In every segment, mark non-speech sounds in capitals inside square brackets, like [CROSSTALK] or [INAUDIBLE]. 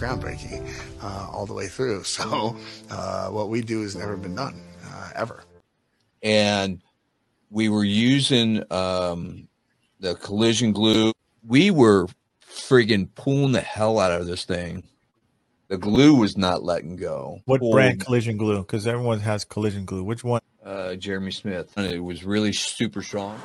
groundbreaking uh, all the way through. [LAUGHS] So uh, what we do has never been done uh, ever. And we were using um, the collision glue. We were friggin' pulling the hell out of this thing. The glue was not letting go. What Pulled, brand collision glue? Because everyone has collision glue. Which one? Uh, Jeremy Smith. And it was really super strong.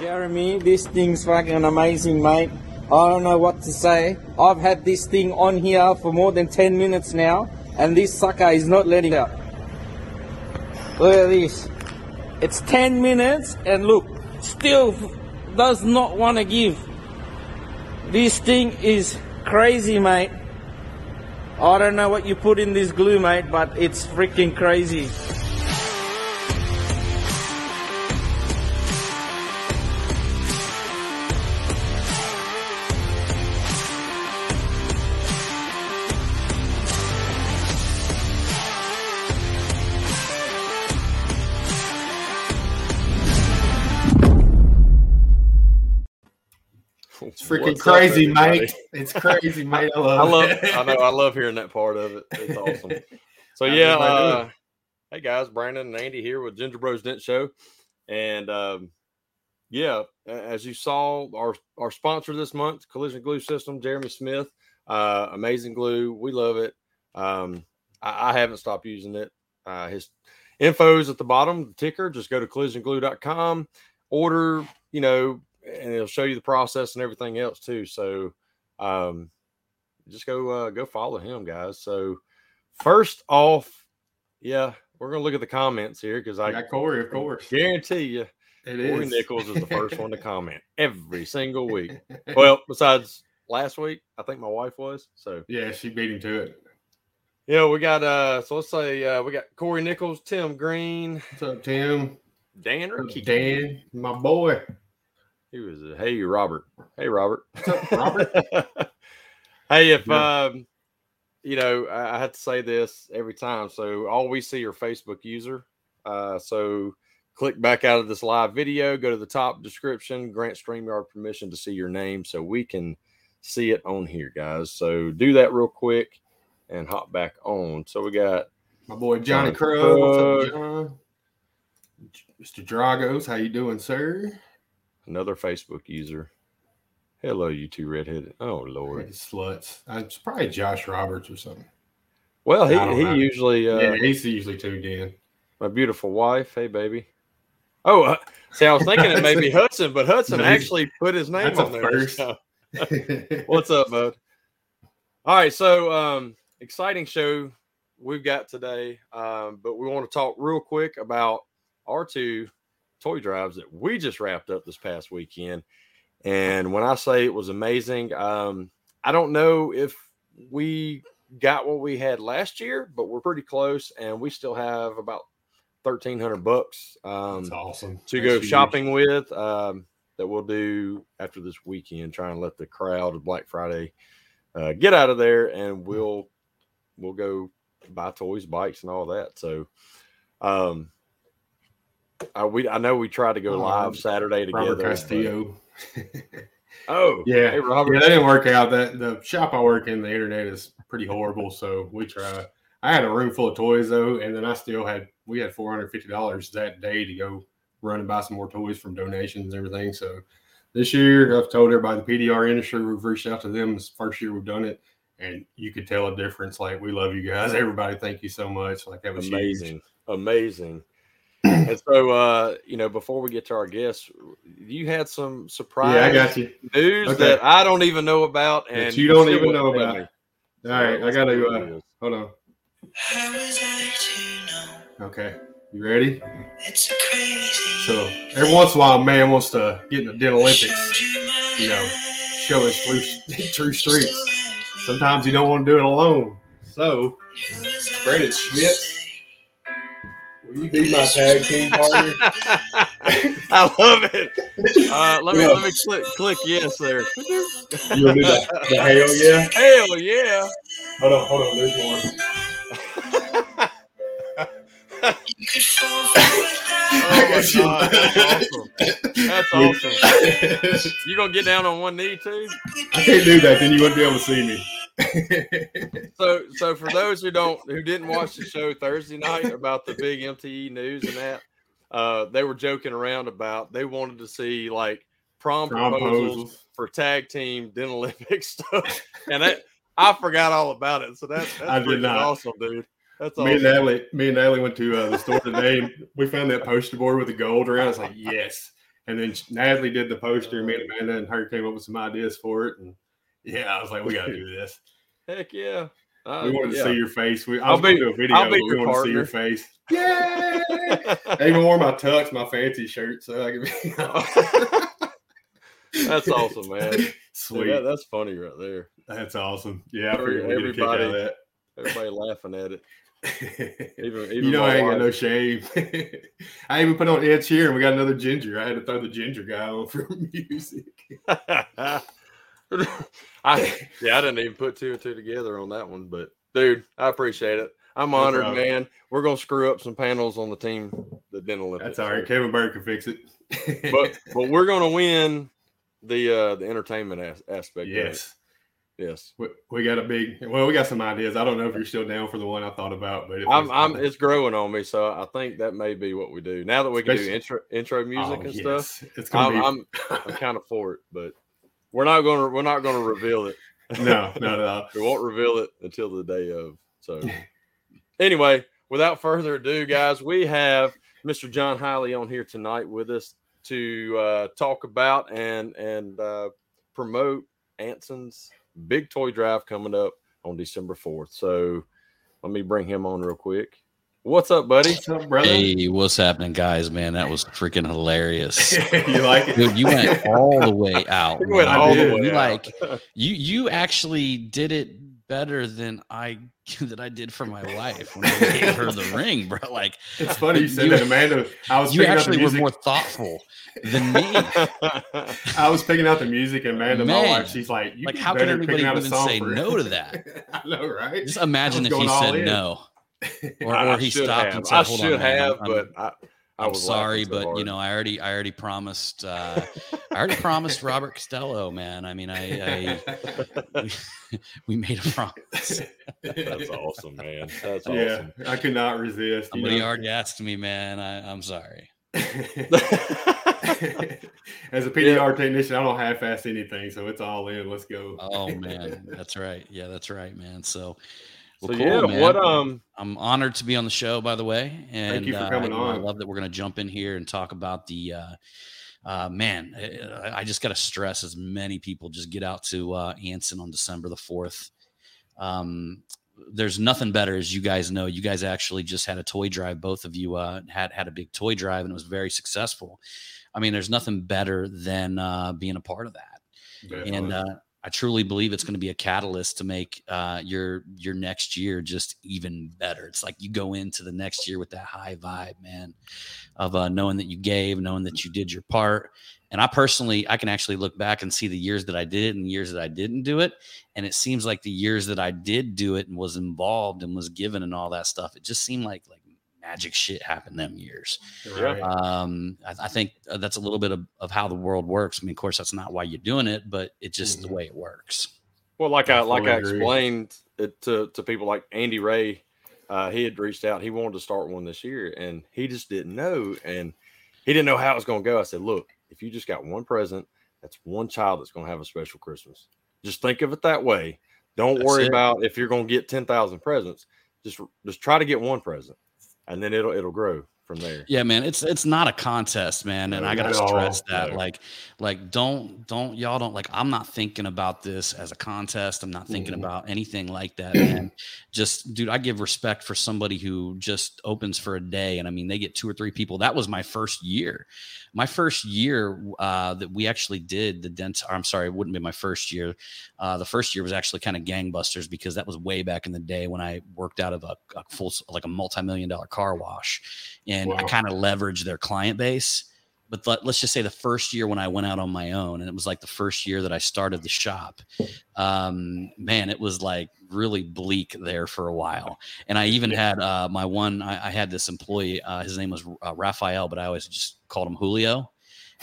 Jeremy, this thing's fucking amazing, mate. I don't know what to say. I've had this thing on here for more than 10 minutes now, and this sucker is not letting out. Look at this. It's 10 minutes, and look, still does not want to give. This thing is crazy, mate. I don't know what you put in this glue, mate, but it's freaking crazy. Up, crazy, mate. It's crazy, mate. I [LAUGHS] love, I love. it. I know. I love hearing that part of it. It's [LAUGHS] awesome. So yeah, uh, hey guys, Brandon and Andy here with Ginger Bros Dent Show, and um, yeah, as you saw, our our sponsor this month, Collision Glue System, Jeremy Smith, uh, amazing glue. We love it. Um, I, I haven't stopped using it. Uh, his info is at the bottom, the ticker. Just go to collisionglue.com, order, you know, and it'll show you the process and everything else too. So, um, just go uh, go follow him, guys. So, first off, yeah, we're gonna look at the comments here because I got Corey, of course. guarantee you, It Corey is. Nichols is the first one to comment every single week. [LAUGHS] Well, besides last week, I think my wife was. So, yeah, she beat him to it. yeah, we got uh, so let's say uh, we got Corey Nichols, Tim Green, What's up, Tim? Dan or What's up, Keith? Dan, my boy. He was a hey Robert. Hey Robert. Up, [LAUGHS] Robert? hey, if Yeah. um, you know, I, I have to say this every time. So all we see are Facebook user. Uh, so click back out of this live video, go to the top description, grant StreamYard permission to see your name so we can see it on here, guys. So do that real quick and hop back on. So we got My boy Johnny Johnny Crow. What's Crow. up, John? Mr. Dragos, how you doing, sir? Another Facebook user. Hello, you two redheaded. Oh Lord. Sluts. Uh, It's probably Josh Roberts or something. Well, he, know. he usually uh, yeah, he's usually tuned in. my beautiful wife. Hey, baby. Oh, uh, see, I was thinking it may be [LAUGHS] Hudson, but Hudson No, actually put his name on there. first. [LAUGHS] What's up, bud? All right, so um, exciting show we've got today, um, but we want to talk real quick about our two toy drives that we just wrapped up this past weekend. And when I say it was amazing, um, I don't know if we got what we had last year, but we're pretty close, and we still have about thirteen hundred bucks um, That's awesome. to That's go huge. shopping with um, that we'll do after this weekend. Try and let the crowd of Black Friday uh, get out of there, and we'll we'll go buy toys, bikes, and all that. So, um, I we I know we tried to go Oh, live Saturday together. Robert Castillo. [LAUGHS] oh, Yeah, hey Robert. Yeah, that didn't work out. That the shop I work in, the internet is pretty horrible. So we try. I had a room full of toys though, and then I still had we had four hundred fifty dollars that day to go run and buy some more toys from donations and everything. So this year, I've told everybody the PDR industry. We've reached out to them. It's the first year we've done it, and you could tell a difference. Like we love you guys. Everybody, thank you so much. Like that was huge. amazing, amazing. And so, uh, you know, before we get to our guests, you had some surprise Yeah, I got you. news Okay. that I don't even know about, and you don't even know about. me. All right, I got see to. what Uh, hold on. Okay, you ready? It's crazy. So every once in a while, a man wants to get in the Dent Olympics, you know, show his true, [LAUGHS] true streets. Sometimes you don't want to do it alone. So, Brandon Schmidt, you be my tag team partner. [LAUGHS] I love it. Uh, let me yeah. let me click click yes there. You want to do the, the hell yeah? Hell yeah! Hold on, hold on. There's one. oh my [LAUGHS] oh god, that's awesome. That's awesome. you gonna get down on one knee too? I can't do that. Then you wouldn't be able to see me. [LAUGHS] So, so for those who don't, who didn't watch the show Thursday night about the big MTE news and that, uh, they were joking around about they wanted to see like prom, Prom proposals proposals. for tag team Dent Olympic [LAUGHS] stuff, and that I forgot all about it. So that's that's I did not. awesome, dude. That's Me awesome. and Natalie, me and Natalie went to uh, the store today. and We found that poster board with the gold around. It's like yes. And then Natalie did the poster. Me and Amanda and her came up with some ideas for it. And yeah, I was like, we got to do this. [LAUGHS] Heck yeah. Uh, We wanted to yeah. see your face. We, I I'll was be- do a video. I'll be but we your wanted to see your face. [LAUGHS] Yay! I even wore my tux, my fancy shirt, so I could be. [LAUGHS] That's awesome, man. Sweet. that- that's funny right there. That's awesome. Yeah, I figured we'd get a kick out of everybody- that. Everybody laughing at it. Even, even you know, I ain't got no wife. shame. I even put on Ed Sheeran. We got another ginger. I had to throw the ginger guy on for music. [LAUGHS] I [LAUGHS] yeah, I didn't even put two and two together on that one, but dude, I appreciate it. I'm honored, problem. man. We're gonna screw up some panels on the team that didn't Olympics. That's all right. Kevin Burke can fix it. But [LAUGHS] but we're gonna win the uh the entertainment as- aspect. of it. yes, yes. we, we got a big. Well, we got some ideas. I don't know if you're still down for the one I thought about, but I'm, it's- I'm it's growing on me, so I think that may be what we do now that we can do intro intro music Oh, and yes. stuff. It's gonna I'm, be. I'm I'm kind of for it, but we're not gonna we're not gonna reveal it. [LAUGHS] no, no, no. [LAUGHS] We won't reveal it until the day of. So, [LAUGHS] anyway, without further ado, guys, we have Mr. John Highley on here tonight with us to uh, talk about and and uh, promote Anson's big toy drive coming up on December fourth. So, let me bring him on real quick. What's up, buddy? What's up, brother? Hey, what's happening, guys? Man, that was freaking hilarious. [LAUGHS] you like it? Dude, you went all the way out. [LAUGHS] We went man. all the way You out. like you you actually did it better than I [LAUGHS] that I did for my wife when I gave her the ring, bro. Like It's funny you said You- that, Amanda. I was you picking out the actually were more thoughtful than me. I was picking out the music, and Amanda, my wife, she's like, "You Like, how can better anybody picking out a even say no to that? I know, right? Just imagine if he said in. no. Or, I or he should stopped have. and said, I Hold should on, man, have, I'm- but I, I I'm was sorry, laughing so but you know, I already, I already promised, uh, [LAUGHS] I already promised Robert Costello, man. I mean, I, I [LAUGHS] we, [LAUGHS] we made a promise. That's awesome, man. That's awesome. yeah. I could not resist. You Somebody know? already asked me, man. I, I'm sorry. As a PDR technician, I don't half-ass anything, so it's all in. Let's go. Oh man, that's right. Yeah, that's right, man. So, so well, yeah, man. what um I'm honored to be on the show, by the way. And you for uh, coming you know, I on. love that we're going to jump in here and talk about the. Uh, uh, man, I, I just got to stress as many people just get out to uh, Anson on December the fourth. Um, there's nothing better, as you guys know. You guys actually just had a toy drive. Both of you uh, had had a big toy drive, and it was very successful. I mean, there's nothing better than uh, being a part of that and uh, I truly believe it's going to be a catalyst to make uh, your your next year just even better. It's like you go into the next year with that high vibe, man, of uh, knowing that you gave, knowing that you did your part. And I personally, I can actually look back and see the years that I did it and the years that I didn't do it. And it seems like the years that I did do it and was involved and was given and all that stuff, it just seemed like like magic shit happened them years Right. um I, I think uh, that's a little bit of, of how the world works i mean of course that's not why you're doing it but it's just the Mhm. way it works well like I I like fully I explained it to, to people like Andy Ray, uh, he had reached out, he wanted to start one this year and he just didn't know and he didn't know how it was gonna go. I said, Look, if you just got one present, that's one child that's gonna have a special Christmas. Just think of it that way. Don't That's worry it. about if you're gonna get ten thousand presents. Just just try to get one present and then it'll it'll grow from there. yeah man it's it's not a contest man and No, i gotta at all. stress that No. like like don't don't y'all don't like i'm not thinking about this as a contest i'm not thinking Mhm. about anything like that [CLEARS THROAT] man just dude i give respect for somebody who just opens for a day and i mean they get two or three people that was my first year my first year uh, that we actually did the dent i'm sorry it wouldn't be my first year uh, the first year was actually kind of gangbusters because that was way back in the day when i worked out of a, a full like a multi-million dollar car wash and i kind of leveraged their client base but let, us just say the first year when I went out on my own, and it was like the first year that I started the shop, um, man, it was like really bleak there for a while. And I even had uh, my one, I, I, had this employee, uh, his name was uh, Raphael, but I always just called him Julio.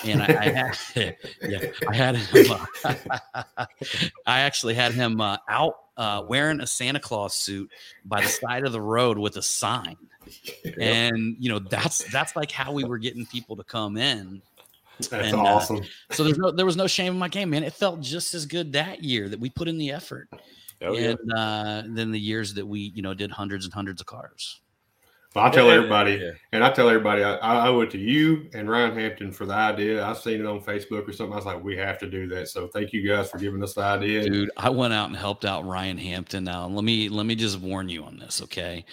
And I, I had, [LAUGHS] yeah, I had him, uh, [LAUGHS] I actually had him uh, out uh, wearing a Santa Claus suit by the side of the road with a sign [LAUGHS] and you know that's that's like how we were getting people to come in. That's and, awesome. uh, so there's no there was no shame in my game man. It felt just as good that year that we put in the effort. Oh, and yeah. uh then the years that we you know did hundreds and hundreds of cars well, I tell everybody, yeah. and I tell everybody, I, I owe it to you and Ryan Hampton for the idea. I've seen it on Facebook or something. I was like, we have to do that. So thank you guys for giving us the idea. Dude, I went out and helped out Ryan Hampton. Now let me let me just warn you on this, okay?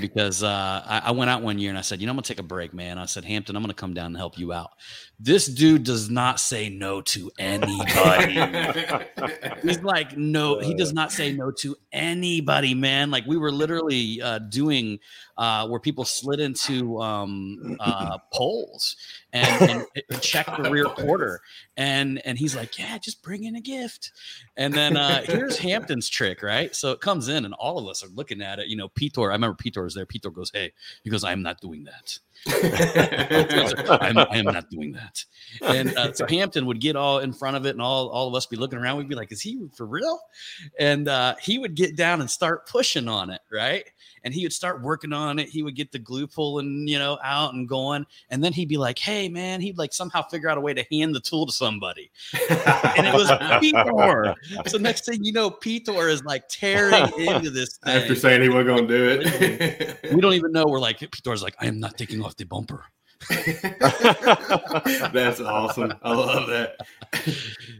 Because uh, I, I went out one year and I said, you know, I'm gonna take a break, man. I said, Hampton, I'm gonna come down and help you out. This dude does not say no to anybody. [LAUGHS] He's like, no, he does not say no to anybody, man. Like we were literally uh, doing uh, where people slid into um, uh, poles and, and [LAUGHS] check the rear quarter. And and he's like, yeah, just bring in a gift. And then uh, here's Hampton's trick, right? So it comes in, and all of us are looking at it. You know, Petor. I remember Petor was there. Petor goes, hey, he goes, I'm not doing that. I'm, I am not doing that. And uh, so [LAUGHS] Hampton would get all in front of it, and all, all of us be looking around. We'd be like, "Is he for real?" And uh, he would get down and start pushing on it, right? And he would start working on it. He would get the glue pulling, you know, out and going. And then he'd be like, "Hey, man," he'd like somehow figure out a way to hand the tool to somebody. and it was Petor. So next thing you know, Petor is like tearing into this [LAUGHS] thing. after saying he wasn't going to do it. we don't even know. We're like, Petor's like, "I am not taking off the bumper." [LAUGHS] That's awesome. I love that.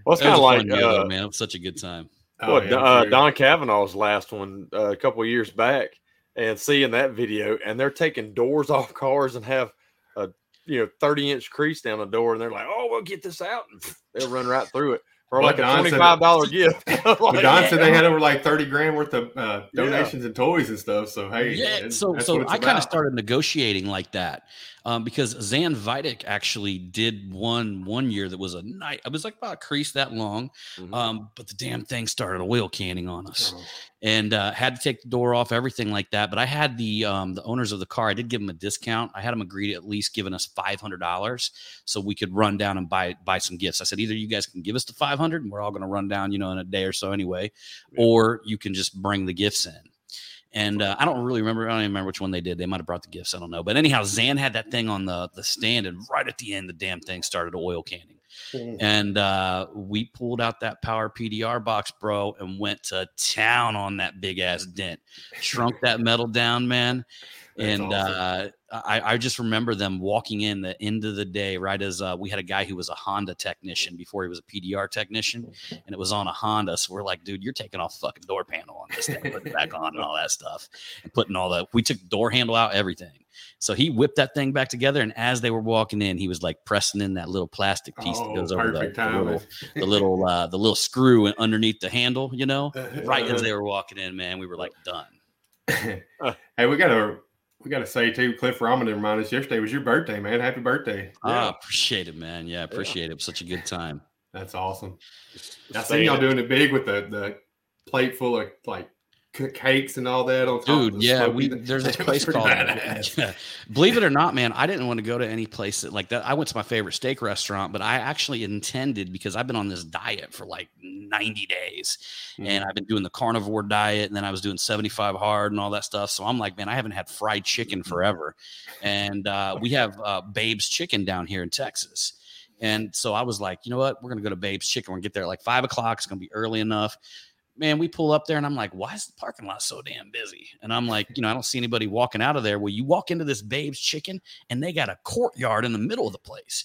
Well, it's kind of like year, uh, though, man. It was such a good time. Oh, what yeah, uh. Don Cavanaugh's last one uh, a couple years back, and seeing that video, and they're taking doors [LAUGHS] off cars and have a you know thirty inch crease down the door, and they're like, "Oh, we'll get this out," and [LAUGHS] they'll run right through it for Well, like a Don twenty said five dollar [LAUGHS] gift. But Like, Don said they had over like 30 grand worth of uh, Yeah. donations and toys and stuff. So, hey, Yeah, so so I kind of started negotiating like that um, because Zan Vidic actually did one one year that was a night. It was like about a crease that long, Mhm. um, but the damn thing started oil canning on us. Oh, and uh, had to take the door off, everything like that. But I had the um, the owners of the car. I did give them a discount. I had them agree to at least giving us five hundred dollars so we could run down and buy buy some gifts. I said either you guys can give us the five hundred, and we're all going to run down, you know, in a day or so anyway, or you can just bring the gifts in. And uh, I don't really remember. I don't even remember which one they did. They might have brought the gifts. I don't know. But anyhow, Zan had that thing on the the stand, and right at the end, the damn thing started oil canning and uh, we pulled out that power PDR box, bro, and went to town on that big ass dent. Shrunk that metal down, man. That's and awesome. uh, I, I just remember them walking in the end of the day, right as uh, we had a guy who was a Honda technician before he was a PDR technician, and it was on a Honda. So we're like, dude, you're taking off fucking door panel on this thing, putting it back on and all that stuff, and putting all the. We took door handle out, everything. So he whipped that thing back together, and as they were walking in, he was like pressing in that little plastic piece that Oh, goes over the, the little, the little, uh, the little screw underneath the handle. You know, [LAUGHS] right as they were walking in, man, we were like done. hey, we got to we got to say too, Cliff Raman reminded us yesterday was your birthday, man. Happy birthday! Yeah, Ah, appreciate it, man. Yeah, appreciate it. It such a good time. That's awesome. I Staying seen y'all doing it big with the the plate full of like c- cakes and all that on top. Dude, yeah, we there's this place called. [LAUGHS] Yeah. Believe it or not, man, I didn't want to go to any place that, like that. I went to my favorite steak restaurant, but I actually intended because I've been on this diet for like 90 days, Mm-hmm. and I've been doing the carnivore diet, and then I was doing 75 hard and all that stuff. So I'm like, man, I haven't had fried chicken Mm-hmm. forever, and uh, we have uh, Babe's Chicken down here in Texas. And so I was like, you know what? We're gonna go to Babe's Chicken. We're gonna get there at like five o'clock. It's gonna be early enough man, we pull up there and I'm like, why is the parking lot so damn busy? And I'm like, you know, I don't see anybody walking out of there. Well, you walk into this Babe's Chicken and they got a courtyard in the middle of the place.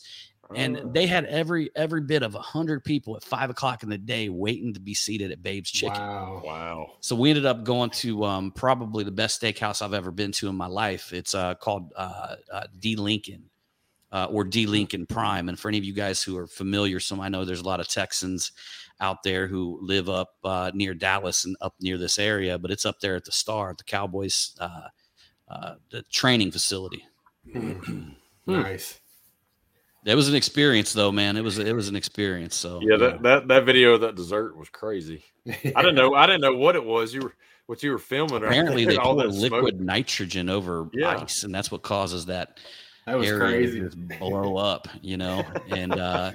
Oh. And they had every every bit of a hundred people at five o'clock in the day waiting to be seated at Babe's Chicken. Wow. Wow. So we ended up going to um, probably the best steakhouse I've ever been to in my life. It's uh, called uh, uh, Dee Lincoln uh, or Dee Lincoln Prime. And for any of you guys who are familiar, some I know there's a lot of Texans out there who live up uh, near Dallas and up near this area, but it's up there at the Star, at the Cowboys uh, uh, the training facility. [CLEARS THROAT] Nice. It was an experience, though, man. It was it was an experience. So Yeah, that, that that video of that dessert was crazy. I didn't know I didn't know what it was. You were what you were filming. apparently [LAUGHS] they all pour that smoke. liquid nitrogen over Yeah. ice, and that's what causes that That was crazy. just blow [LAUGHS] up. You know, and uh,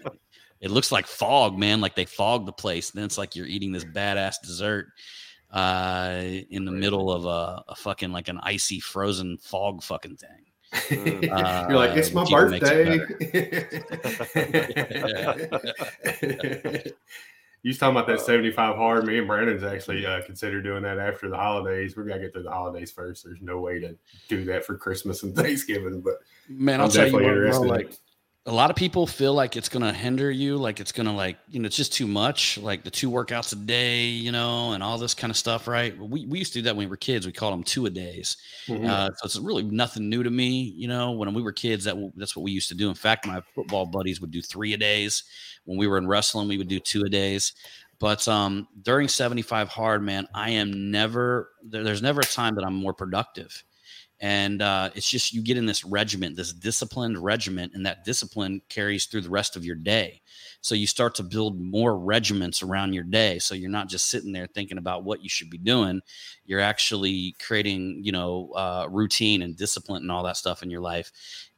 it looks like fog, man. Like they fog the place. And then it's like you're eating this badass dessert uh, in the middle of a, a fucking like an icy frozen fog fucking thing. Mm. Uh, [LAUGHS] You're like, it's my even it birthday. [LAUGHS] you was talking about that 75 hard. Me and Brandon's actually uh, consider doing that after the holidays. We gotta get through the holidays first. There's no way to do that for Christmas and [LAUGHS] Thanksgiving, but Man, I'm I'll tell you what, bro, like a lot of people feel like it's gonna hinder you, like it's gonna like you know it's just too much, like the two workouts a day, you know, and all this kind of stuff, right? We we used to do that when we were kids. We called them two a days. Mhm. Uh, so it's really nothing new to me, you know. When we were kids, that that's what we used to do. In fact, my football buddies would do three a days. When we were in wrestling, we would do two a days. But um, during 75 hard, man, I am never there, there's never a time that I'm more productive. And uh, it's just you get in this regiment, this disciplined regiment, and that discipline carries through the rest of your day. So you start to build more regiments around your day. So you're not just sitting there thinking about what you should be doing. You're actually creating, you know, uh, routine and discipline and all that stuff in your life.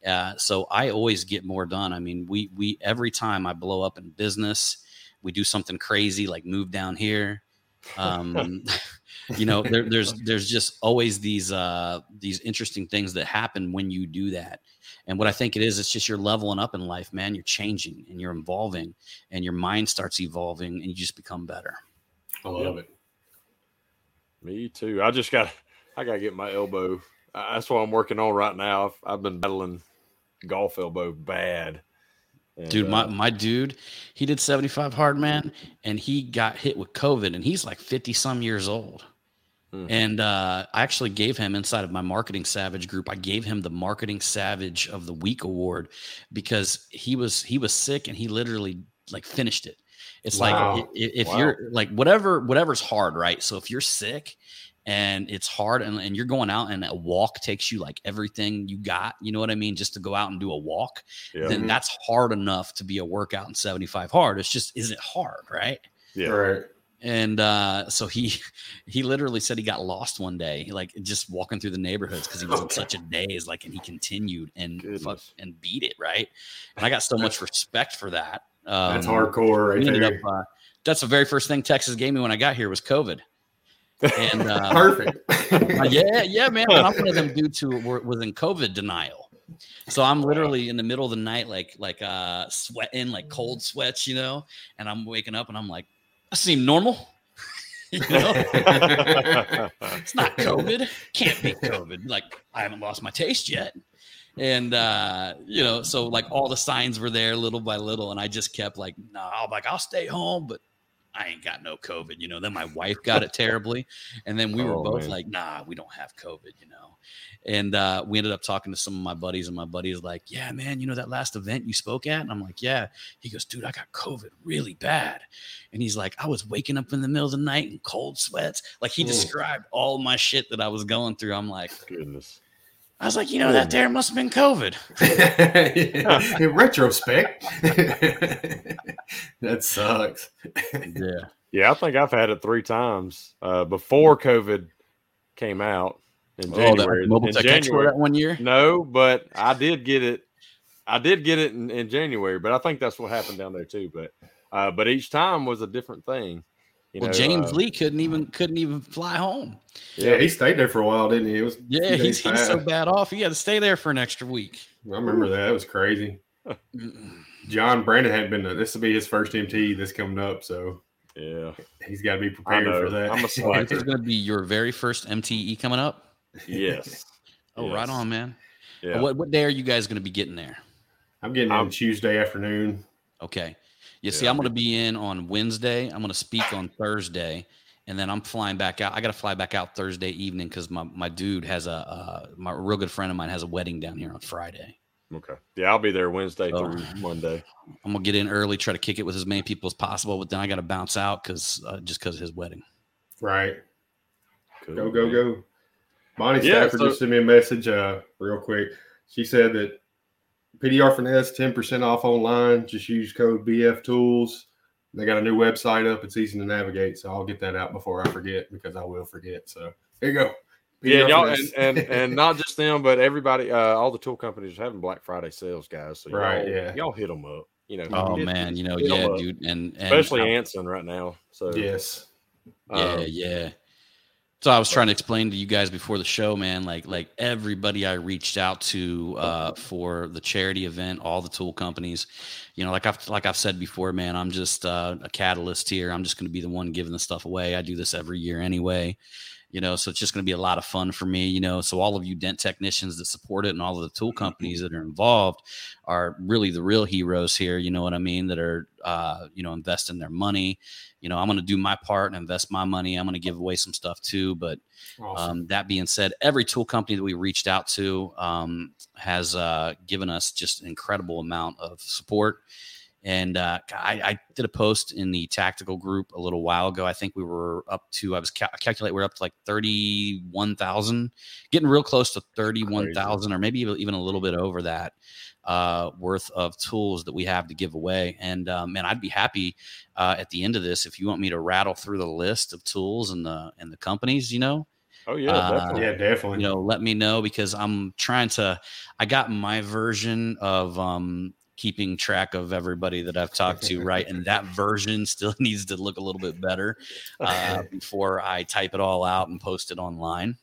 Uh, so I always get more done. I mean, we we every time I blow up in business, we do something crazy like move down here. [LAUGHS] Um, [LAUGHS] you know, there, [LAUGHS] there's there's just always these uh, these interesting things that happen when you do that. And what I think it is, it's just you're leveling up in life, man. You're changing and you're evolving, and your mind starts evolving, and you just become better. I love it. Me too. I just got I gotta get my elbow. That's what I'm working on right now. I've, I've been battling golf elbow bad. And, Dude, my, uh, my dude, he did 75 hard man and he got hit with COVID and he's like 50 some years old. Mhm. And uh, I actually gave him inside of my marketing savage group, I gave him the marketing savage of the week award because he was he was sick and he literally like finished it. It's Wow. like i- i- if Wow. you're like whatever whatever's hard, right? So if you're sick and it's hard and, and you're going out and a walk takes you like everything you got, you know what I mean? Just to go out and do a walk yeah, then Mhm. that's hard enough to be a workout in 75 hard. It's just, is it hard? Right. yeah. Right. And uh, so he [LAUGHS] he literally said he got lost one day, like just walking through the neighborhoods because he was in such a daze, like, and he continued and fuck, and beat it, right? And I got so much respect for that. Um, That's hardcore right ended there. up, uh, that's the very first thing Texas gave me when I got here was COVID. And [LAUGHS] uh, Perfect. uh, yeah, yeah, man. I'm one of [LAUGHS] them dudes who were, was in COVID denial. So I'm literally in the middle of the night, like like uh sweating, like cold sweats, you know. And I'm waking up and I'm like, I seem normal. [LAUGHS] you know, [LAUGHS] it's not COVID. Can't be COVID. Like I haven't lost my taste yet. And uh, you know, so like all the signs were there little by little, and I just kept like, no, nah, I'm like, I'll stay home, but I ain't got no COVID, you know. Then my wife got it terribly. And then we were Oh, both man. like, nah, we don't have COVID, you know. And uh, we ended up talking to some of my buddies, and my buddy is like, Yeah, man, you know that last event you spoke at? And I'm like, Yeah. He goes, Dude, I got COVID really bad. And he's like, I was waking up in the middle of the night in cold sweats. Like he Mm. described all my shit that I was going through. I'm like, Goodness. I was like, you know, that there must have been COVID. [LAUGHS] In retrospect, [LAUGHS] that sucks. Yeah. Yeah, I think I've had it three times uh, before COVID came out in Oh, January. that Mobile in Tech Expo that one year. No, but I did get it. I did get it in, in January, but I think that's what happened down there too. But uh, but each time was a different thing. You well, know, James uh, Lee couldn't even couldn't even fly home. Yeah, he stayed there for a while, didn't he? It was Yeah, he's, he's so bad off. He had to stay there for an extra week. I remember that. It was crazy. John Brandon hadn't been. This will be his first MT that's coming up, so Yeah, he's got to be prepared for that. I'm a [LAUGHS] This slacker. is going to be your very first MTE coming up. Yes. [LAUGHS] Oh, right on, man. Yeah. What what day are you guys going to be getting there? I'm getting in I'm- Tuesday afternoon. Okay. You see, I'm going to be in on Wednesday. I'm going to speak on Thursday, and then I'm flying back out. I got to fly back out Thursday evening because my, my dude has a uh, my real good friend of mine has a wedding down here on Friday. Okay. Yeah, I'll be there Wednesday Oh. through Monday. I'm gonna get in early, try to kick it with as many people as possible, but then I got to bounce out because uh, just because his wedding. Right. Cool, Go, go, man. go. Bonnie Yeah, Stafford so- just sent me a message uh, real quick. She said that PDR Finesse, 10% off online. Just use code BF Tools. They got a new website up. It's easy to navigate. So I'll get that out before I forget because I will forget. So there you go. Yeah, PDR y'all, and, and and not [LAUGHS] just them, but everybody, uh, all the tool companies are having Black Friday sales, guys. So Right, y'all, yeah. y'all hit them up. You know, Oh hit- man, you know, yeah, dude, and, and especially I- Anson right now. So yes. yeah, um, yeah. So I was trying to explain to you guys before the show, man. Like, like everybody I reached out to uh, for the charity event, all the tool companies, you know, like I've like I've said before, man. I'm just uh, a catalyst here. I'm just going to be the one giving the stuff away. I do this every year anyway, you know. So it's just going to be a lot of fun for me, you know. So all of you dent technicians that support it and all of the tool companies that are involved are really the real heroes here. You know what I mean? That are uh, you know investing their money you know, I'm going to do my part and invest my money. I'm going to give away some stuff too. But Awesome. um, that being said, every tool company that we reached out to um, has uh, given us just an incredible amount of support. And uh, I, I did a post in the tactical group a little while ago. I think we were up to, I was ca- calculate, we're up to like 31,000, getting real close to 31,000 or maybe even a little bit over that uh, worth of tools that we have to give away. And um, man, I'd be happy uh, at the end of this if you want me to rattle through the list of tools and the and the companies. You know, oh yeah, uh, yeah, definitely. you know, let me know because I'm trying to. I got my version of um, keeping track of everybody that I've talked to, right? And that [LAUGHS] version still [LAUGHS] needs to look a little bit better uh, [LAUGHS] before I type it all out and post it online.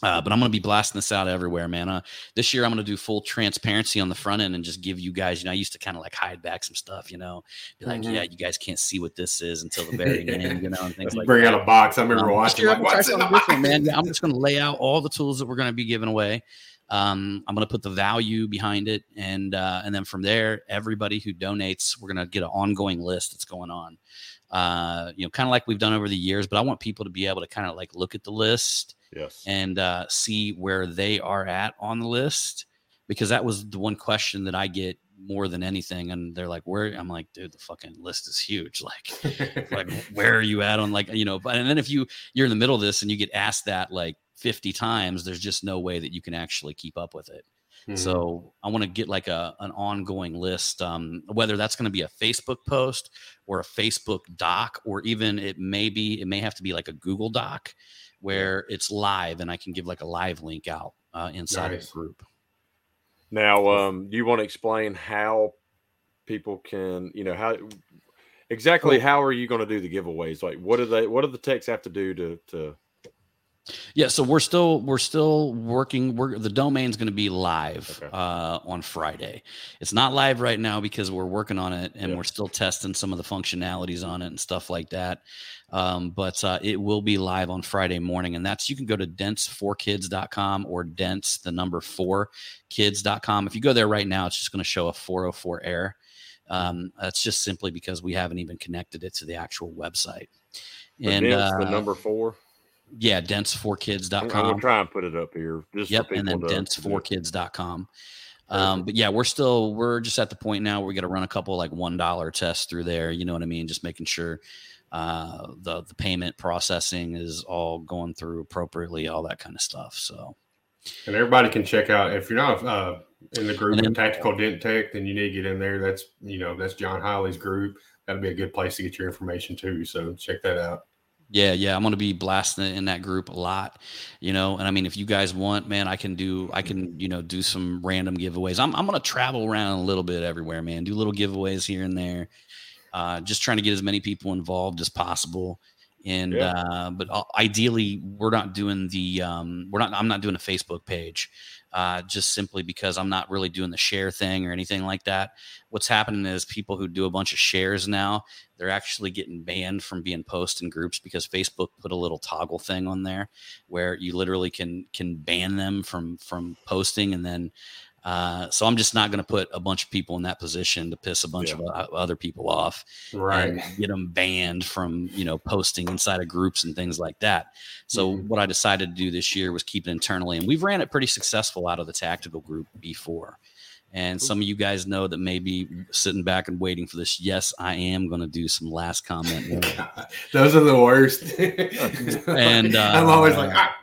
Uh, but I'm going to be blasting this out everywhere, man. Uh, this year, I'm going to do full transparency on the front end and just give you guys. You know, I used to kind of like hide back some stuff. You know, be like, Mhm. yeah, you guys can't see what this is until the very end. You know, and things like bring that. out a box. I remember Um, watching. year Like, what's in the box? man. I'm just going to lay out all the tools that we're going to be giving away. Um, I'm going to put the value behind it, and uh, and then from there, everybody who donates, we're going to get an ongoing list that's going on. Uh, you know, kind of like we've done over the years. But I want people to be able to kind of like look at the list Yes. and uh, see where they are at on the list because that was the one question that I get more than anything. And they're like, "Where?" I'm like, "Dude, the fucking list is huge. [LAUGHS] Like, like where are you at on like you know?" But and then if you you're in the middle of this and you get asked that like 50 times, there's just no way that you can actually keep up with it. Mhm. So I want to get like a an ongoing list, um, whether that's going to be a Facebook post or a Facebook doc, or even it may be it may have to be like a Google Doc where it's live and I can give like a live link out uh, inside of the group. Now, um, you want to explain how people can, you know, how exactly how are you going to do the giveaways? Like, what do they, what do the techs have to do to, to, Yeah, so we're still we're still working. We're the domain's going to be live Okay. uh, on Friday. It's not live right now because we're working on it and Yeah. we're still testing some of the functionalities on it and stuff like that. Um, but uh, it will be live on Friday morning, and that's you can go to dents4kids.com or dents the number four kids.com. If you go there right now, it's just going to show a 404 error. Um, that's just simply because we haven't even connected it to the actual website. the And dents, uh, the number four? Yeah, I'm, dents4kids.com. I'm going to try and put it up here. Just Yep, and then people to- to do it. dents4kids.com. Um, but yeah, we're still we're just at the point now where we got to run a couple like one dollar tests through there. You know what I mean? Just making sure uh, the the payment processing is all going through appropriately, all that kind of stuff. So And everybody can check out if you're not uh, in the group And then- of Tactical Dent Tech, then you need to get in there. That's you know that's John Highley's group. That'd be a good place to get your information too. So check that out. Yeah, yeah, I'm gonna be blasting it in that group a lot, you know. And I mean, if you guys want, man, I can do I can you know do some random giveaways. I'm I'm gonna travel around a little bit everywhere, man. Do little giveaways here and there. uh, just trying to get as many people involved as possible. And Yeah. uh, but uh, ideally, we're not doing the um, we're not. I'm not doing a Facebook page, uh, just simply because I'm not really doing the share thing or anything like that. What's happening is people who do a bunch of shares now, they're actually getting banned from being posted in groups because Facebook put a little toggle thing on there where you literally can can ban them from from posting and then uh, so I'm just not going to put a bunch of people in that position to piss a bunch Yeah. of other people off Right. and get them banned from you know posting inside of groups and things like that. So what I decided to do this year was keep it internally, and we've ran it pretty successful out of the tactical group before. And some of you guys know that maybe sitting back and waiting for this. Yes, I am going to do some last comment. [LAUGHS] Those are the worst. [LAUGHS] And, [LAUGHS] I'm always uh, like, ah.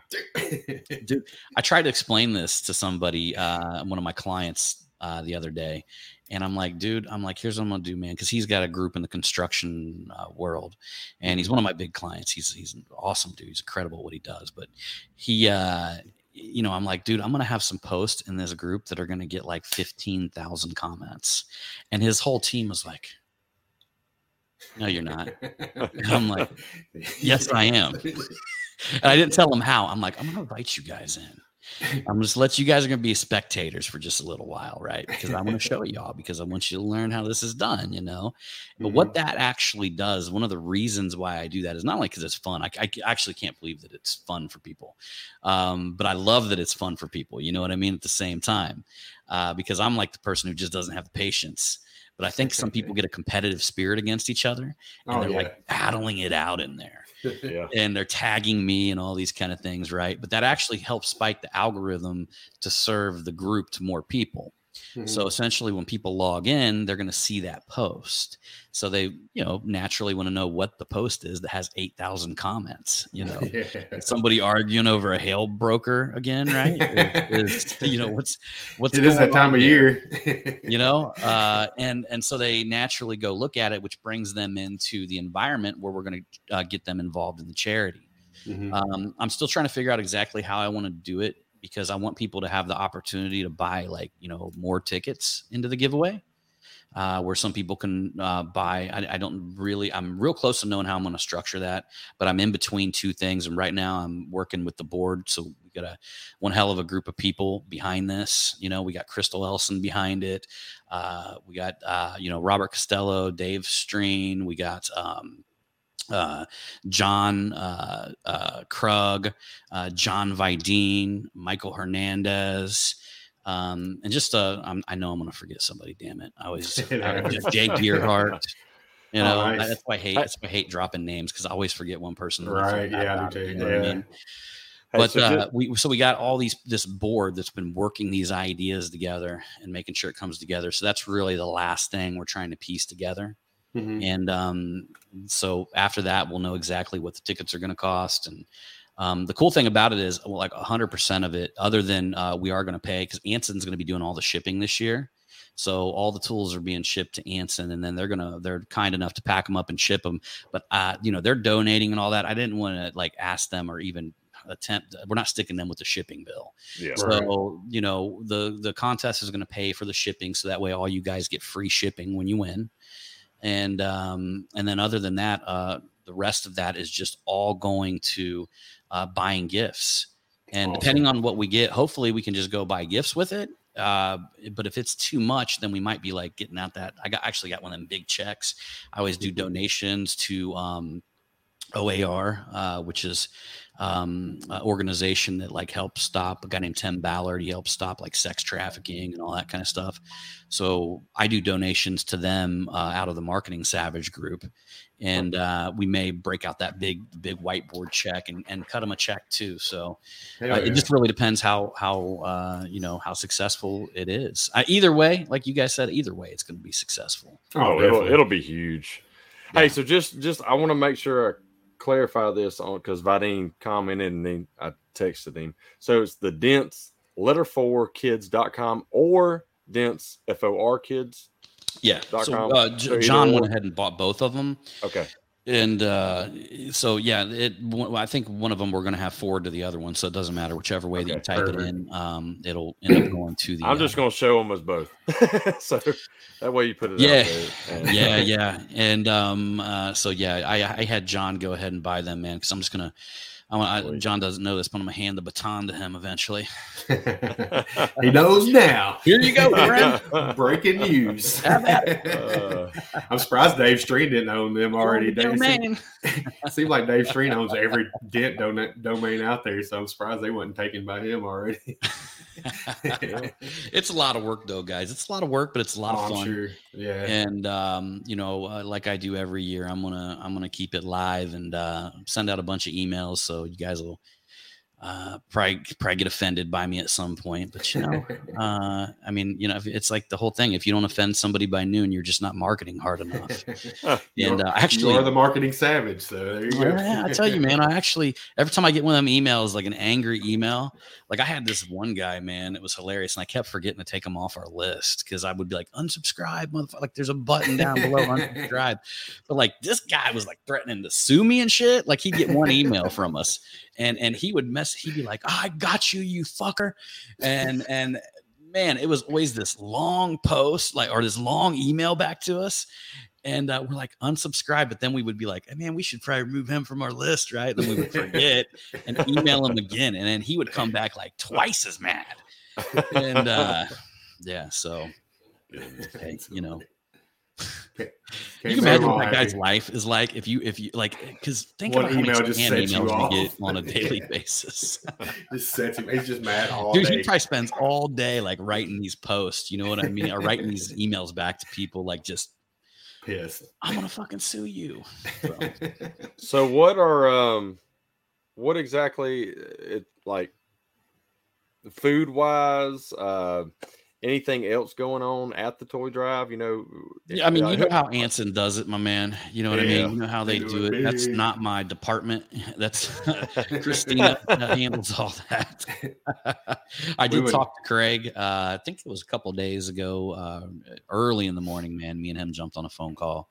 Dude, I tried to explain this to somebody, uh, one of my clients uh, the other day, and I'm like, dude, I'm like, here's what I'm gonna do, man, because he's got a group in the construction uh, world, and he's one of my big clients. He's he's an awesome dude. He's incredible what he does, but he, uh, you know, I'm like, dude, I'm gonna have some posts in this group that are gonna get like fifteen thousand comments, and his whole team was like, no, you're not. And I'm like, [LAUGHS] yes, I am. [LAUGHS] And I didn't tell him how. I'm like, I'm gonna invite you guys in. I'm just let you guys are gonna be spectators for just a little while, right? Because I want to show [LAUGHS] y'all because I want you to learn how this is done, you know. But what that actually does, one of the reasons why I do that is not only because it's fun. I, I actually can't believe that it's fun for people, um, but I love that it's fun for people. You know what I mean? At the same time, uh, because I'm like the person who just doesn't have the patience. But I think some people [LAUGHS] get a competitive spirit against each other, and Oh, they're yeah. like battling it out in there Yeah. and they're tagging me and all these kind of things, right? But that actually helps spike the algorithm to serve the group to more people. Mhm. So essentially, when people log in, they're going to see that post. So they, you know, naturally want to know what the post is that has 8,000 comments, you [LAUGHS] know. Yeah. Somebody arguing over a hail broker again, right? Is- [LAUGHS] you know what's what's it is that time of here? year. [LAUGHS] you know uh, and and so they naturally go look at it which brings them into the environment where we're going to uh, get them involved in the charity Mhm. um, i'm still trying to figure out exactly how i want to do it because i want people to have the opportunity to buy like you know more tickets into the giveaway uh, where some people can uh, buy. I, I don't really, I'm real close to knowing how I'm going to structure that, but I'm in between two things. And right now I'm working with the board. So we got a one hell of a group of people behind this. You know, we got Crystal Elson behind it. Uh, we got, uh, you know, Robert Costello, Dave Streen. We got, um, uh, John uh, uh, Krug, uh, John Vidine, Michael Hernandez, um, and just uh, I'm, I know I'm going to forget somebody. Damn it! I always uh, Jay Gearhart. You Oh, know, nice. that's why I hate. That's why I hate dropping names because I always forget one person. Right, yeah, I you know what I yeah. mean? Hey, but so uh, just- we so we got all these this board that's been working these ideas together and making sure it comes together. So that's really the last thing we're trying to piece together. Mhm. And um, so after that, we'll know exactly what the tickets are going to cost. And um, the cool thing about it is, well, like 100% of it, other than uh, we are going to pay, because Anson's going to be doing all the shipping this year. So all the tools are being shipped to Anson, and then they're gonna they're kind enough to pack them up and ship them. But uh, you know they're donating and all that. I didn't want to like ask them or even attempt. We're not sticking them with the shipping bill. yeah. So you know the the contest is going to pay for the shipping, so that way all you guys get free shipping when you win. And um, and then other than that, uh, the rest of that is just all going to uh, buying gifts. And Awesome. depending on what we get, hopefully we can just go buy gifts with it. Uh, but if it's too much, then we might be like getting out that. I got actually got one of them big checks. I always do donations to um, OUR, uh, which is um, an organization that like helps stop a guy named Tim Ballard. He helps stop like sex trafficking and all that kind of stuff. So I do donations to them uh, out of the Marketing Savage group, and uh, we may break out that big big whiteboard check and, and cut them a check too. So uh, yeah. it just really depends how how uh, you know how successful it is. Uh, either way, like you guys said, either way, it's going to be successful. Oh, it'll, it'll be huge. Hey, so just just I want to make sure I clarify this on because Vadine commented and then I texted him. So it's the dents letter four kids.com or dents F O R kids. Yeah. So uh, J- John went ahead and bought both of them. Okay. And uh, so yeah, it. I think one of them we're going to have forward to the other one, so it doesn't matter whichever way that you Okay, type it in. Um, it'll end up going to the. I'm uh, just going to show them as both. [LAUGHS] so that way you put it Yeah. out there. And- yeah, [LAUGHS] yeah, and um, uh, so yeah, I, I had John go ahead and buy them, man, because I'm just gonna. I want. I, John doesn't know this, but I'm gonna hand the baton to him eventually. [LAUGHS] he knows now. Here you go, friend. [LAUGHS] Breaking news. [LAUGHS] Uh, I'm surprised Dave Street didn't own them already. Dave, Domain. It seems like Dave Street owns every dent don- domain out there, so I'm surprised they wasn't taken by him already. [LAUGHS] it's a lot of work, though, guys. It's a lot of work, but it's a lot Oh, of fun. sure. Yeah. and um, you know uh, like i do every year i'm gonna i'm gonna keep it live and uh, send out a bunch of emails so you guys will uh, probably probably get offended by me at some point. But you know, [LAUGHS] uh, I mean, you know, it's like the whole thing. If you don't offend somebody by noon, you're just not marketing hard enough. [LAUGHS] And uh, actually, you are the marketing savage. So there you go. yeah, I tell you, man. I actually every time I get one of them emails, like an angry email, like I had this one guy, man, it was hilarious, and I kept forgetting to take him off our list because I would be like, unsubscribe, motherfucker. Like there's a button down below, unsubscribe. [LAUGHS] But like this guy was like threatening to sue me and shit. Like he'd get one email from us, and and he would mess. He'd be like, "I got you, you fucker," and [LAUGHS] and man, it was always this long post, like or this long email back to us. And uh, we're like unsubscribe, but then we would be like, hey, "Man, we should probably remove him from our list, right?" Then we would forget and email him again, and then he would come back like twice as mad. And uh, yeah, so [LAUGHS] hey, you know, Can't you can imagine what that guy's life is like if you if you like because think One about how many email just spam sets you emails we get on a [LAUGHS] daily basis. [LAUGHS] Just sets him. He's just mad all Dude, day. he probably spends all day like writing these posts, you know what I mean, or writing these [LAUGHS] emails back to people like just pissed. I'm gonna fucking sue you. So, So what are um what exactly uh, it like food wise uh anything else going on at the toy drive you know Yeah, I mean, uh, you [LAUGHS] know how Anson does it, my man. You know what I mean. You know how they they do do it. it That's not my department. [LAUGHS] That's [LAUGHS] Christina handles all that. I did would- talk to Craig. Uh, I think it was a couple days ago, uh, early in the morning. Man, me and him jumped on a phone call,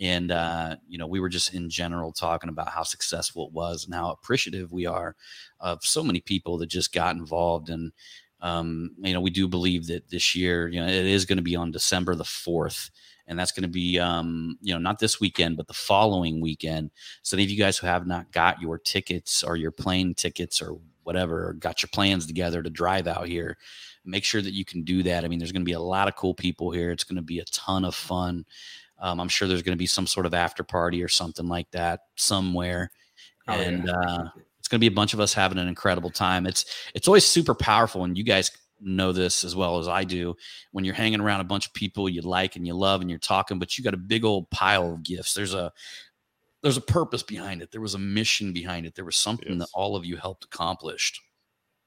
and uh, you know we were just in general talking about how successful it was and how appreciative we are of so many people that just got involved and um, you know, we do believe that this year, you know, it is going to be on December the 4th. And that's going to be, um, you know, not this weekend, but the following weekend. So, any of you guys who have not got your tickets or your plane tickets or whatever, or got your plans together to drive out here, make sure that you can do that. I mean, there's going to be a lot of cool people here. It's going to be a ton of fun. Um, I'm sure there's going to be some sort of after party or something like that somewhere. Oh, yeah. and uh, it's going to be a bunch of us having an incredible time. It's it's always super powerful, and you guys know this as well as I do. When you're hanging around a bunch of people you like and you love, and you're talking, but you got a big old pile of gifts. There's a there's a purpose behind it. There was a mission behind it. There was something that all of you helped accomplish.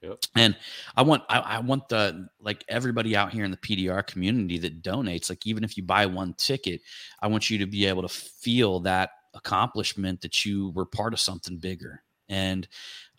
Yep. And I want I, I want the like everybody out here in the PDR community that donates, like even if you buy one ticket, I want you to be able to feel that accomplishment that you were part of something bigger. And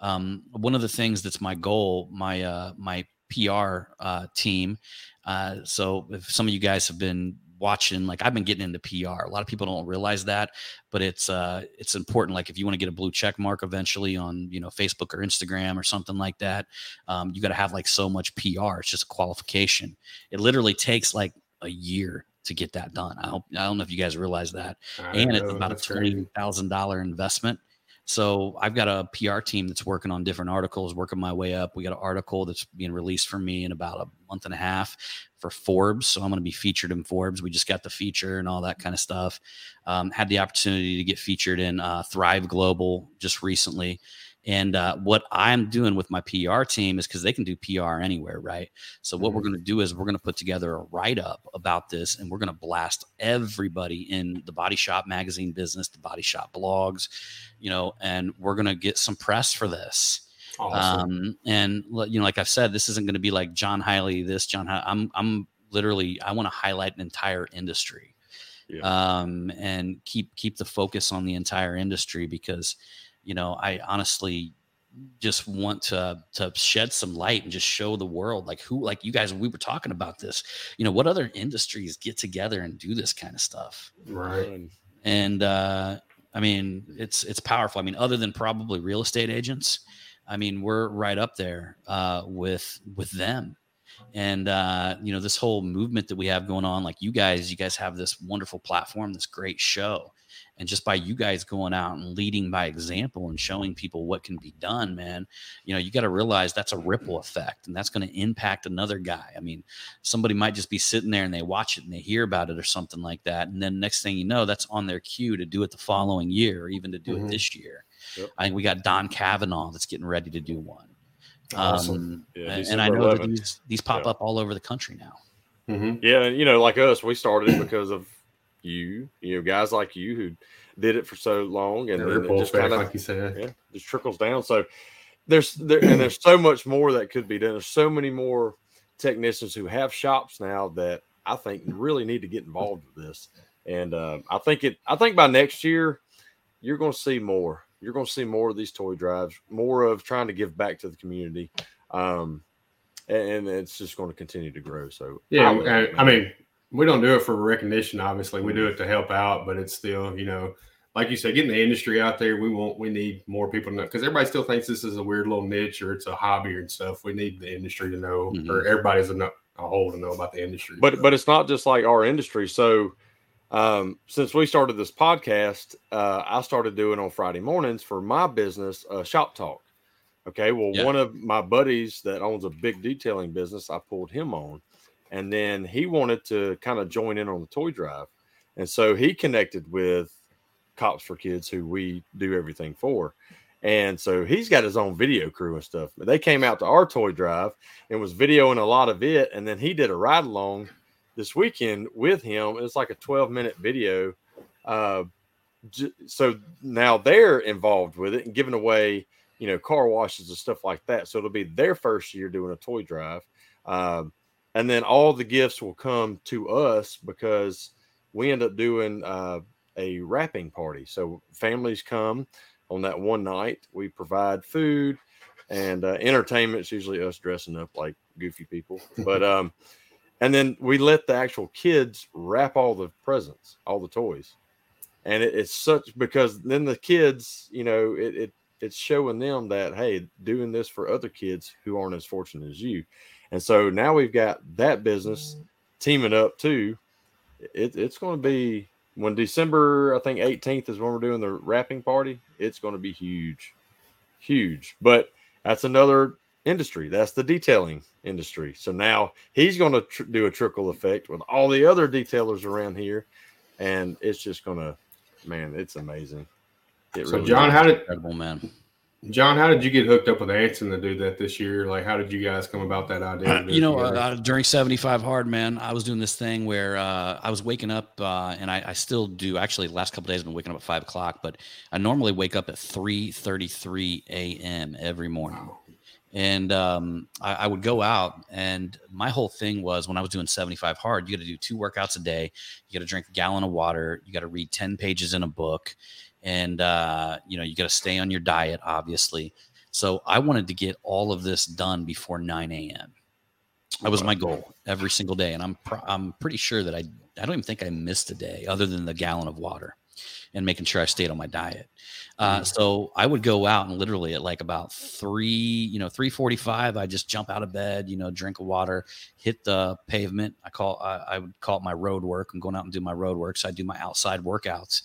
um, one of the things that's my goal, my uh, my PR uh, team. Uh, so if some of you guys have been watching, like I've been getting into PR. A lot of people don't realize that, but it's uh, it's important. Like if you want to get a blue check mark eventually on you know Facebook or Instagram or something like that, um, you got to have like so much PR. It's just a qualification. It literally takes like a year to get that done. I don't, I don't know if you guys realize that I and it's about a twenty thousand dollar investment. So I've got a PR team that's working on different articles, working my way up. We got an article that's being released for me in about a month and a half for Forbes. So I'm going to be featured in Forbes. We just got the feature and all that kind of stuff. Um, had the opportunity to get featured in uh, Thrive Global just recently. And uh, what I'm doing with my PR team is because they can do PR anywhere, right? So what we're going to do is we're going to put together a write up about this, and we're going to blast everybody in the Body Shop magazine business, the Body Shop blogs, you know, and we're going to get some press for this. Awesome. Um, and you know, like I've said, this isn't going to be like John Highley, this John. I'm I'm literally I want to highlight an entire industry, Yeah. um, and keep keep the focus on the entire industry because, you know, I honestly just want to to shed some light and just show the world like who like you guys we were talking about this you know what other industries get together and do this kind of stuff right. And uh, I mean it's it's powerful. I mean, other than probably real estate agents, I mean we're right up there uh, with with them. And uh, you know this whole movement that we have going on, like you guys, you guys have this wonderful platform, this great show, and just by you guys going out and leading by example and showing people what can be done, man, you know you got to realize that's a ripple effect, and that's going to impact another guy. I mean, somebody might just be sitting there and they watch it and they hear about it or something like that. And then next thing you know, that's on their cue to do it the following year or even to do Mhm. it this year. Yep. I think we got Don Kavanaugh that's getting ready to do one. Awesome. Um, Yeah, and- and I know that these, these pop Yeah. up all over the country now. hmm yeah, and you know, like us, we started it because of you, you know, guys like you who did it for so long, and The then it just kind of like you said. yeah, just trickles down. So, there's there and there's so much more that could be done. There's so many more technicians who have shops now that I think really need to get involved with this. And uh, I think it. I think by next year, you're going to see more. You're going to see more of these toy drives, more of trying to give back to the community, um, and, and it's just going to continue to grow. So Yeah, I, love it, I mean, we don't do it for recognition. Obviously, we do it to help out, but it's still, you know, like you said, getting the industry out there. We want, we need more people to know because everybody still thinks this is a weird little niche or it's a hobby and stuff. We need the industry to know, Mhm. or everybody's a, a whole to know about the industry. but but it's not just like our industry. So um, since we started this podcast, uh, I started doing on Friday mornings for my business, uh, Shop Talk. Okay, well, Yeah. one of my buddies that owns a big detailing business, I pulled him on, and then he wanted to kind of join in on the toy drive, and so he connected with Cops for Kids, who we do everything for. And so he's got his own video crew and stuff. But they came out to our toy drive and was videoing a lot of it. And then he did a ride along this weekend with him. It's like a 12 minute video. Uh, j- so now they're involved with it and giving away, you know, car washes and stuff like that. So it'll be their first year doing a toy drive. Um, and then all the gifts will come to us because we end up doing uh, a wrapping party. So families come on that one night. We provide food and uh, entertainment. It's usually us dressing up like goofy people, but [LAUGHS] um, and then we let the actual kids wrap all the presents, all the toys, and it, it's such because then the kids, you know, it, it it's showing them that hey, doing this for other kids who aren't as fortunate as you, and so now we've got that business mm-hmm. teaming up too. It, it's going to be when December, I think 18th is when we're doing the wrapping party. It's going to be huge, huge. But that's another industry. That's the detailing industry. So now he's going to tr- do a trickle effect with all the other detailers around here, and it's just going to, man, it's amazing. It so, really John, is. how did Incredible, man. John, how did you get hooked up with Anson to do that this year? Like, how did you guys come about that idea? you know, uh, during 75 hard, man, I was doing this thing where uh, I was waking up, uh, and I, I still do. Actually, the last couple days, I've been waking up at five o'clock, but I normally wake up at 3:33 a.m. every morning. And um, I, I would go out, and my whole thing was when I was doing 75 hard, you got to do two workouts a day. You got to drink a gallon of water. You got to read 10 pages in a book, and uh, you know you got to stay on your diet, obviously. So I wanted to get all of this done before 9 a.m. That was my goal every single day, and I'm pr- I'm pretty sure that I I don't even think I missed a day other than the gallon of water and making sure I stayed on my diet. Uh, so I would go out and literally at like about three, you know, three forty-five, I just jump out of bed, you know, drink water, hit the pavement. I call I, I would call it my road work. I'm going out and do my road work, so I do my outside workouts,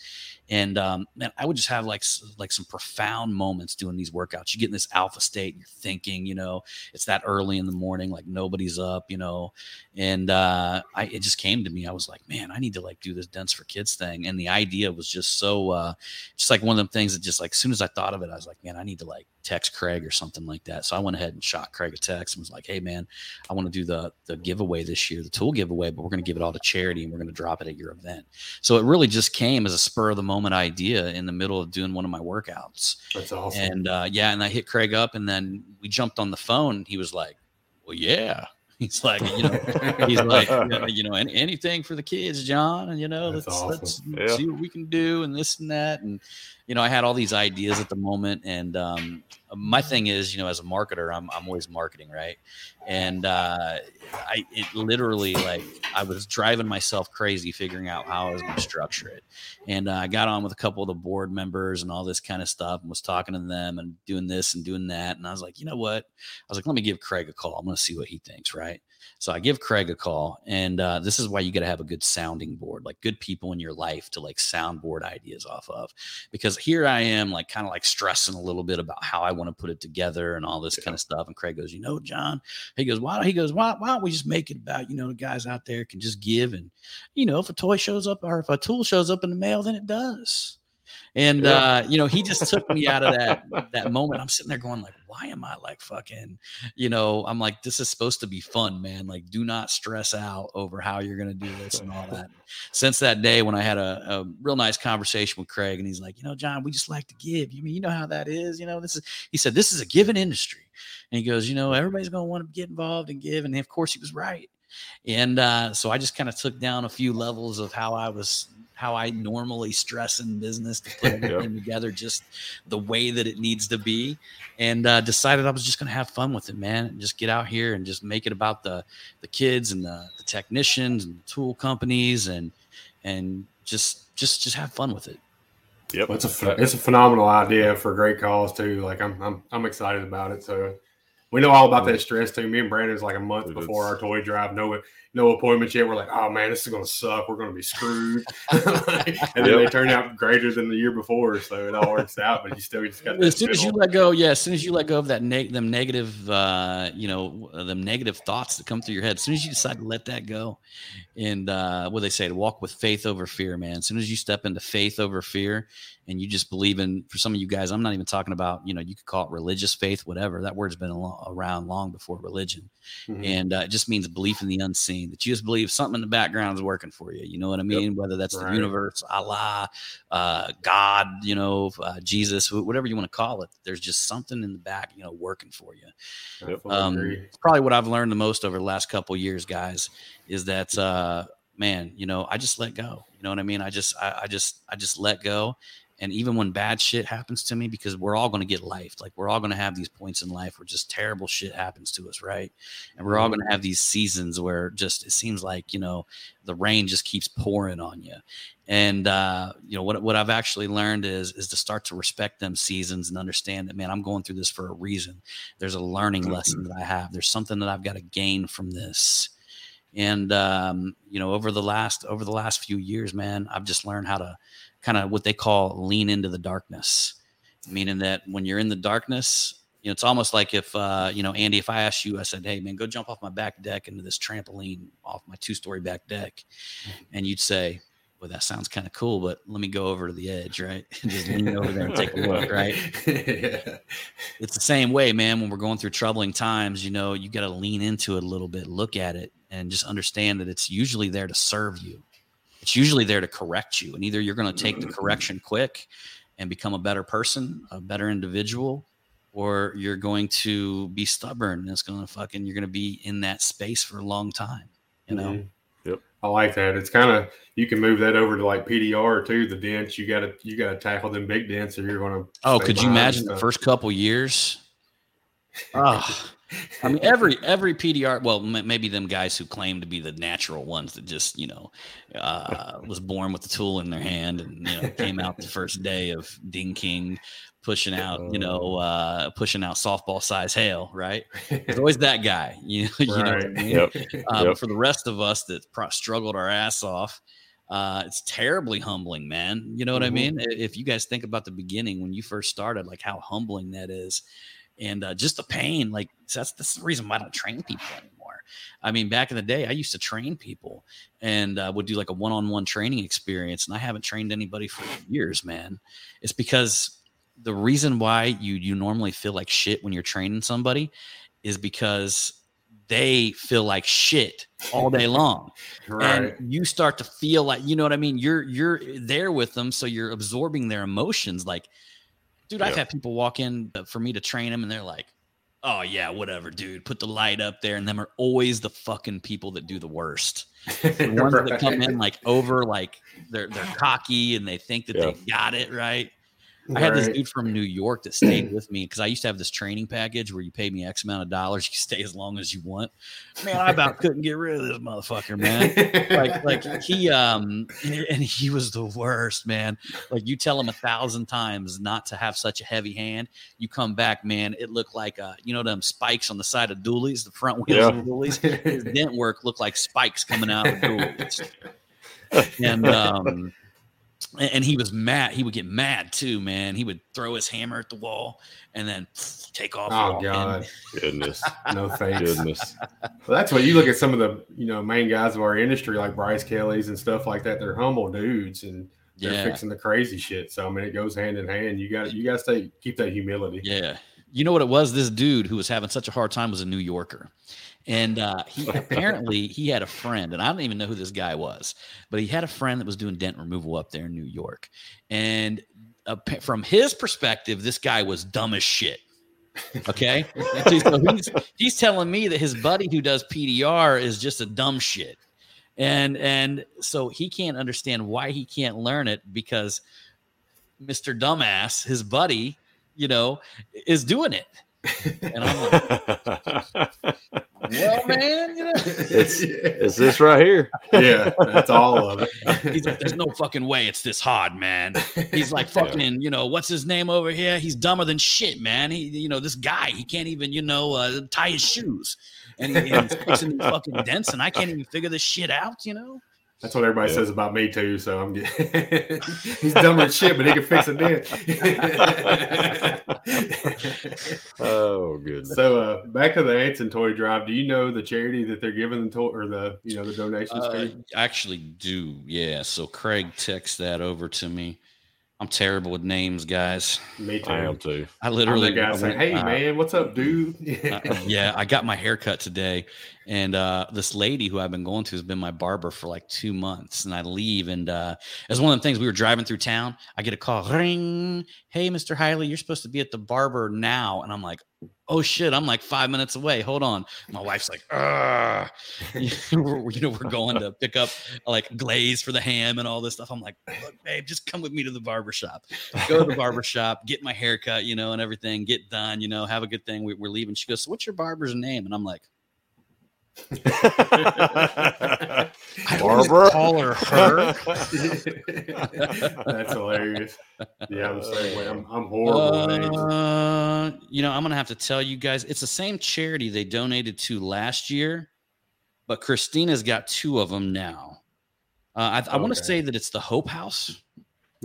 and um, man, I would just have like like some profound moments doing these workouts. You get in this alpha state, you're thinking, you know, it's that early in the morning, like nobody's up, you know, and uh, I it just came to me. I was like, man, I need to like do this Dents for Kids thing, and the idea was just so uh, just like one of them things that just like as soon as I thought of it, I was like, man, I need to like text Craig or something like that. So I went ahead and shot Craig a text and was like, hey man, I want to do the the giveaway this year, the tool giveaway, but we're going to give it all to charity and we're going to drop it at your event. So it really just came as a spur of the moment idea in the middle of doing one of my workouts. That's awesome. And uh, yeah, and I hit Craig up, and then we jumped on the phone. He was like, "Well, yeah." [LAUGHS] He's like, you know, he's like, [LAUGHS] you know, any, anything for the kids, John, and you know, That's let's awesome. let's Yeah. see what we can do, and this and that, and you know, I had all these ideas at the moment, and um, my thing is, you know, as a marketer, I'm I'm always marketing, right? And uh, I it literally like I was driving myself crazy figuring out how I was going to structure it, and uh, I got on with a couple of the board members and all this kind of stuff, and was talking to them and doing this and doing that, and I was like, you know what? I was like, let me give Craig a call. I'm going to see what he thinks, right? So I give Craig a call, and uh, this is why you got to have a good sounding board, like good people in your life to like soundboard ideas off of. Because here I am, like kind of like stressing a little bit about how I want to put it together and all this kind of stuff. And Craig goes, you know, John, he goes, why? He goes, why? Why don't we just make it about you know the guys out there can just give, and you know, if a toy shows up or if a tool shows up in the mail, then it does. And Yeah. uh, you know, he just took me out of that [LAUGHS] that moment. I'm sitting there going like, why am I like fucking, you know, I'm like, this is supposed to be fun, man. Like, do not stress out over how you're gonna do this and all that. Since that day when I had a, a real nice conversation with Craig, and he's like, you know, John, we just like to give. You mean you know how that is? You know, this is he said, this is a given industry. And he goes, you know, everybody's gonna want to get involved and give. And of course he was right. And uh, so I just kind of took down a few levels of how I was how I normally stress in business to put [LAUGHS] everything together just the way that it needs to be, and uh, decided I was just going to have fun with it, man, and just get out here and just make it about the the kids and the, the technicians and the tool companies and and just just just have fun with it. Yep. It's a it's a phenomenal idea for a great cause too. Like I'm I'm I'm excited about it. So we know all about that stress too. Me and Brandon's like a month It's- before our toy drive. No no appointments yet. We're like, oh man, this is gonna suck. We're gonna be screwed. [LAUGHS] [LAUGHS] and then they turn out greater than the year before, so it all works out. But you still just got as soon as you let go, yeah, as soon as you let go of that neg- them negative, uh, you know, them negative thoughts that come through your head, as soon as you decide to let that go, and uh, what they say to walk with faith over fear, man. As soon as you step into faith over fear, and you just believe in, for some of you guys, I'm not even talking about, you know, you could call it religious faith, whatever. That word's been around long before religion, Mhm. and uh, it just means belief in the unseen. That you just believe something in the background is working for you. You know what I mean? Whether that's the universe, Allah, uh, God, you know, uh, Jesus, wh- whatever you want to call it. There's just something in the back, you know, working for you. Fully Um, probably what I've learned the most over the last couple years, guys, is that uh, man, you know, I just let go. You know what I mean? I just, I, I just, I just let go. And even when bad shit happens to me, because we're all going to get life, like we're all going to have these points in life where just terrible shit happens to us, right? And we're all going to have these seasons where just it seems like you know the rain just keeps pouring on you. And uh, you know what what I've actually learned is is to start to respect them seasons and understand that man, I'm going through this for a reason. There's a learning lesson that I have. There's something that I've got to gain from this. And um, you know, over the last over the last few years, man, I've just learned how to kind of what they call lean into the darkness, meaning that when you're in the darkness, you know, it's almost like if uh, you know, Andy, if I asked you, I said, "Hey, man, go jump off my back deck into this trampoline off my two-story back deck," and you'd say, "Well, that sounds kind of cool, but let me go over to the edge, right? And [LAUGHS] just lean over there and take a look, [LAUGHS] right?" yeah. it's the same way, man. When we're going through troubling times, you know, you got to lean into it a little bit, look at it, and just understand that it's usually there to serve you. It's usually there to correct you. And either you're going to take the correction quick and become a better person, a better individual, or you're going to be stubborn and it's going to fucking, you're going to be in that space for a long time, you know? Mhm. Yep. I like that. It's kind of you can move that over to like PDR too. The dents you got to you got to tackle them big dents, or you're going to. Oh, could you imagine the first couple years? [LAUGHS] Oh, [LAUGHS] I mean, every every PDR. Well, m- maybe them guys who claim to be the natural ones that just you know uh, [LAUGHS] was born with the tool in their hand and you know came out the first day of Ding King pushing out you know uh, pushing out softball size hail. Right? There's [LAUGHS] always that guy. You, you know what I mean? Yep. Uh, Yep. For the rest of us that pro- struggled our ass off, uh, it's terribly humbling, man. You know what I Mhm. mean? If you guys think about the beginning when you first started, like how humbling that is, and uh, just the pain. Like that's that's the reason why I don't train people anymore. I mean, back in the day, I used to train people and uh, would do like a one-on-one training experience, and I haven't trained anybody for years, man. It's because the reason why you you normally feel like shit when you're training somebody is because they feel like shit all day long right. and you start to feel like you know what i mean you're you're there with them so you're absorbing their emotions like dude i've Yeah. had people walk in for me to train them and they're like oh yeah whatever dude. Put the light up there. And them are always the fucking people that do the worst. [LAUGHS] The ones that come in like over like they're they're cocky and they think that Yeah. they got it right I had this dude from New York that stayed [CLEARS THROAT] with me because I used to have this training package where you pay me X amount of dollars, you stay as long as you want. Man, I about couldn't get rid of this motherfucker, man. Like, like he um [LAUGHS] and he was the worst, man. Like you tell him a thousand times not to have such a heavy hand. You come back, man. It looked like uh, you know them spikes on the side of dualies, the front wheels Yeah. of dualies. [LAUGHS] His dent work looked like spikes coming out of dualies. [LAUGHS] And um and and he was mad. He would get mad too, man. He would throw his hammer at the wall and then take off. oh walking. God, Goodness. [LAUGHS] no thanks. Goodness. Well, that's what you look at some of the you know main guys of our industry like Bryce Kelly's and stuff like that. They're humble dudes, and they're Yeah. fixing the crazy shit. So I mean, it goes hand in hand. You got you got to stay keep that humility. Yeah. You know what it was? This dude who was having such a hard time was a New Yorker. And uh, he [LAUGHS] apparently he had a friend, and I don't even know who this guy was, but he had a friend that was doing dent removal up there in New York. And uh, from his perspective, this guy was dumb as shit. Okay, so he's, he's telling me that his buddy who does PDR is just a dumb shit, and and so he can't understand why he can't learn it because Mr. Dumbass, his buddy, you know, is doing it. And I'm like, well, [LAUGHS] man, you know, It's [LAUGHS] it's this right here. yeah, that's all of it. [LAUGHS] he's like, there's no fucking way it's this hard, man. He's like, fucking, you know, what's his name over here? He's dumber than shit, man. He, you know, this guy, he can't even, you know, uh, tie his shoes, and he, he's fixing these fucking dents, and I can't even figure this shit out, you know. That's what everybody Yeah. says about me too. So I'm get- [LAUGHS] he's dumb as shit, but he can fix it. Then. [LAUGHS] oh goodness. so uh, back to the Anson toy drive. Do you know the charity that they're giving the toy or the you know the donations Uh, to? I actually do, yeah. So Craig texts that over to me. I'm terrible with names, guys. Me too. I am too. I I'm literally the guy I saying, "Hey uh, man, what's up, dude?" [LAUGHS] Uh, yeah, I got my hair cut today, and uh, this lady who I've been going to has been my barber for like two months. And I leave, and uh, as one of the things we were driving through town, I get a call, ring, hey, Mister Highley, you're supposed to be at the barber now, and I'm like, oh shit, I'm like five minutes away. Hold on. My wife's like, ah, [LAUGHS] you know, we're going to pick up like glaze for the ham and all this stuff. I'm like, look, babe, just come with me to the barber shop. Go to the barber shop, get my haircut, you know, and everything, get done, you know, have a good thing. We, we're leaving. She goes, so what's your barber's name? And I'm like, I [LAUGHS] Barbara? call her her. [LAUGHS] That's hilarious. Yeah, I'm the same. I'm, I'm horrible. Uh, you know, I'm gonna have to tell you guys, it's the same charity they donated to last year, but Christina's got two of them now. Uh, I, I want to say that it's the Hope House.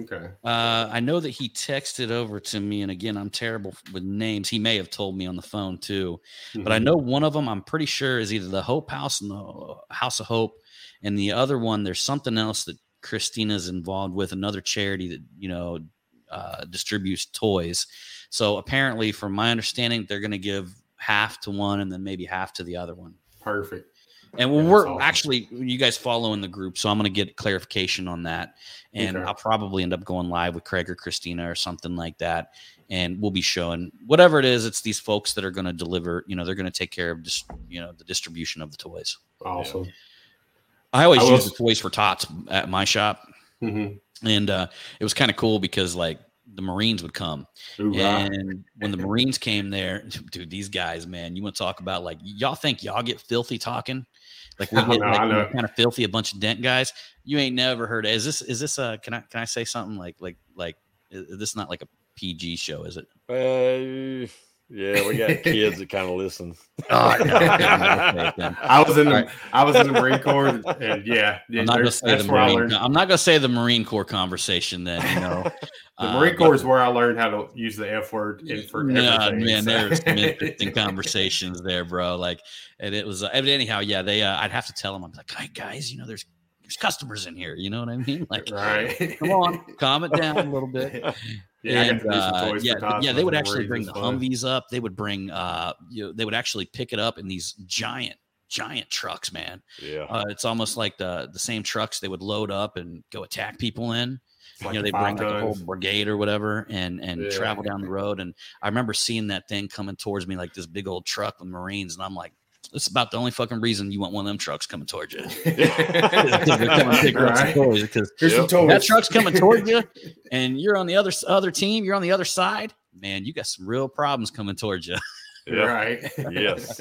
Okay. Uh, I know that he texted over to me, and again, I'm terrible with names. He may have told me on the phone too, but I Mhm. know one of them. I'm pretty sure is either the Hope House and the House of Hope, and the other one there's something else that Christina's involved with, another charity that you know uh, distributes toys. So apparently, from my understanding, they're going to give half to one and then maybe half to the other one. perfect. And Yeah, we're awesome. actually, you guys follow in the group, so I'm going to get clarification on that, and Okay. I'll probably end up going live with Craig or Christina or something like that, and we'll be showing whatever it is. It's these folks that are going to deliver. You know, they're going to take care of just you know the distribution of the toys. Awesome. I always I use the toys for tots at my shop, Mhm. and uh, it was kind of cool because like the Marines would come, Hoorah. and when the Marines came there, [LAUGHS] dude, these guys, man, you want to talk about like y'all think y'all get filthy talking? Like [LAUGHS] we no, like know. kind of filthy, a bunch of dent guys. You ain't never heard. Is this is this uh can I can I say something like like like is this not like a PG show, is it? Uh, yeah, we got kids that kind of listen. [LAUGHS] Oh, no, okay, then. I was in the All right. I was in the Marine Corps, and yeah, yeah I'm not gonna say the that's where I Marine. I'm not gonna say the Marine Corps conversation. Then you know, [LAUGHS] The Uh, Marine but- Corps is where I learned how to use the F word in, for Nah, everything. man, so- there was some interesting [LAUGHS] conversations there, bro. Like, and it was, uh, and anyhow, yeah, they, uh, I'd have to tell them, I'm like, hey guys, you know, there's, there's customers in here. You know what I mean? Like, right. come on, calm it down a little bit. Yeah, and, to do some uh, yeah, yeah, they would actually bring the fun. Humvees up. They would bring, uh, you know, they would actually pick it up in these giant, giant trucks, man. Yeah. Uh, it's almost like the the same trucks they would load up and go attack people in like you know, they bring like a whole brigade or whatever and and Yeah. travel down the road. And I remember seeing that thing coming towards me like this big old truck with Marines, and I'm like, it's about the only fucking reason you want one of them trucks coming towards you. Coming pick up some toys. Because Here's some that truck's coming towards you, [LAUGHS] and you're on the other other team, you're on the other side. Man, you got some real problems coming towards you. Yeah. Right. Yes.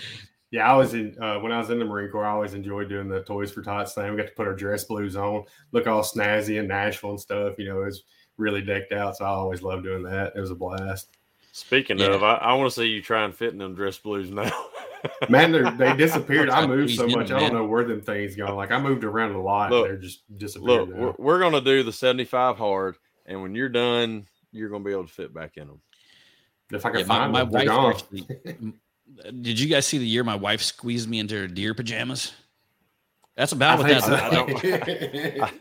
[LAUGHS] yeah, I was in uh, when I was in the Marine Corps. I always enjoyed doing the Toys for Tots thing. We got to put our dress blues on, look all snazzy and Nashville and stuff. You know, it was really decked out. So I always loved doing that. It was a blast. Speaking Yeah. of, I, I want to see you try and fit in them dress blues now. [LAUGHS] Man, they're- they disappeared. [LAUGHS] I moved so much. them, I don't know where them things go. Like I moved around a lot. Look, they're just disappeared. Look, we're, we're gonna do the seventy-five hard, and when you're done, you're gonna be able to fit back in them. if I can Yeah, find my them, they're wife gone. actually. Did you guys see the year my wife squeezed me into her deer pajamas? That's about I what that's so. about. I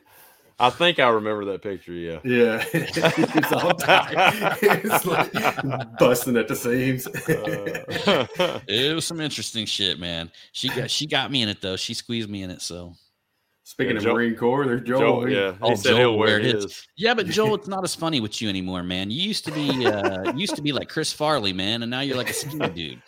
think I remember that picture. Yeah. Yeah, [LAUGHS] it's all tight. it's like busting at the seams. Uh, [LAUGHS] It was some interesting shit, man. She got she got me in it though. She squeezed me in it. So Speaking Yeah, of Joel- Marine Corps, there's Joel. Joel, yeah, he Oh, said Joel, he'll wear it his. is. yeah, but Joel, [LAUGHS] it's not as funny with you anymore, man. You used to be uh used to be like Chris Farley, man, and now you're like a skinny dude.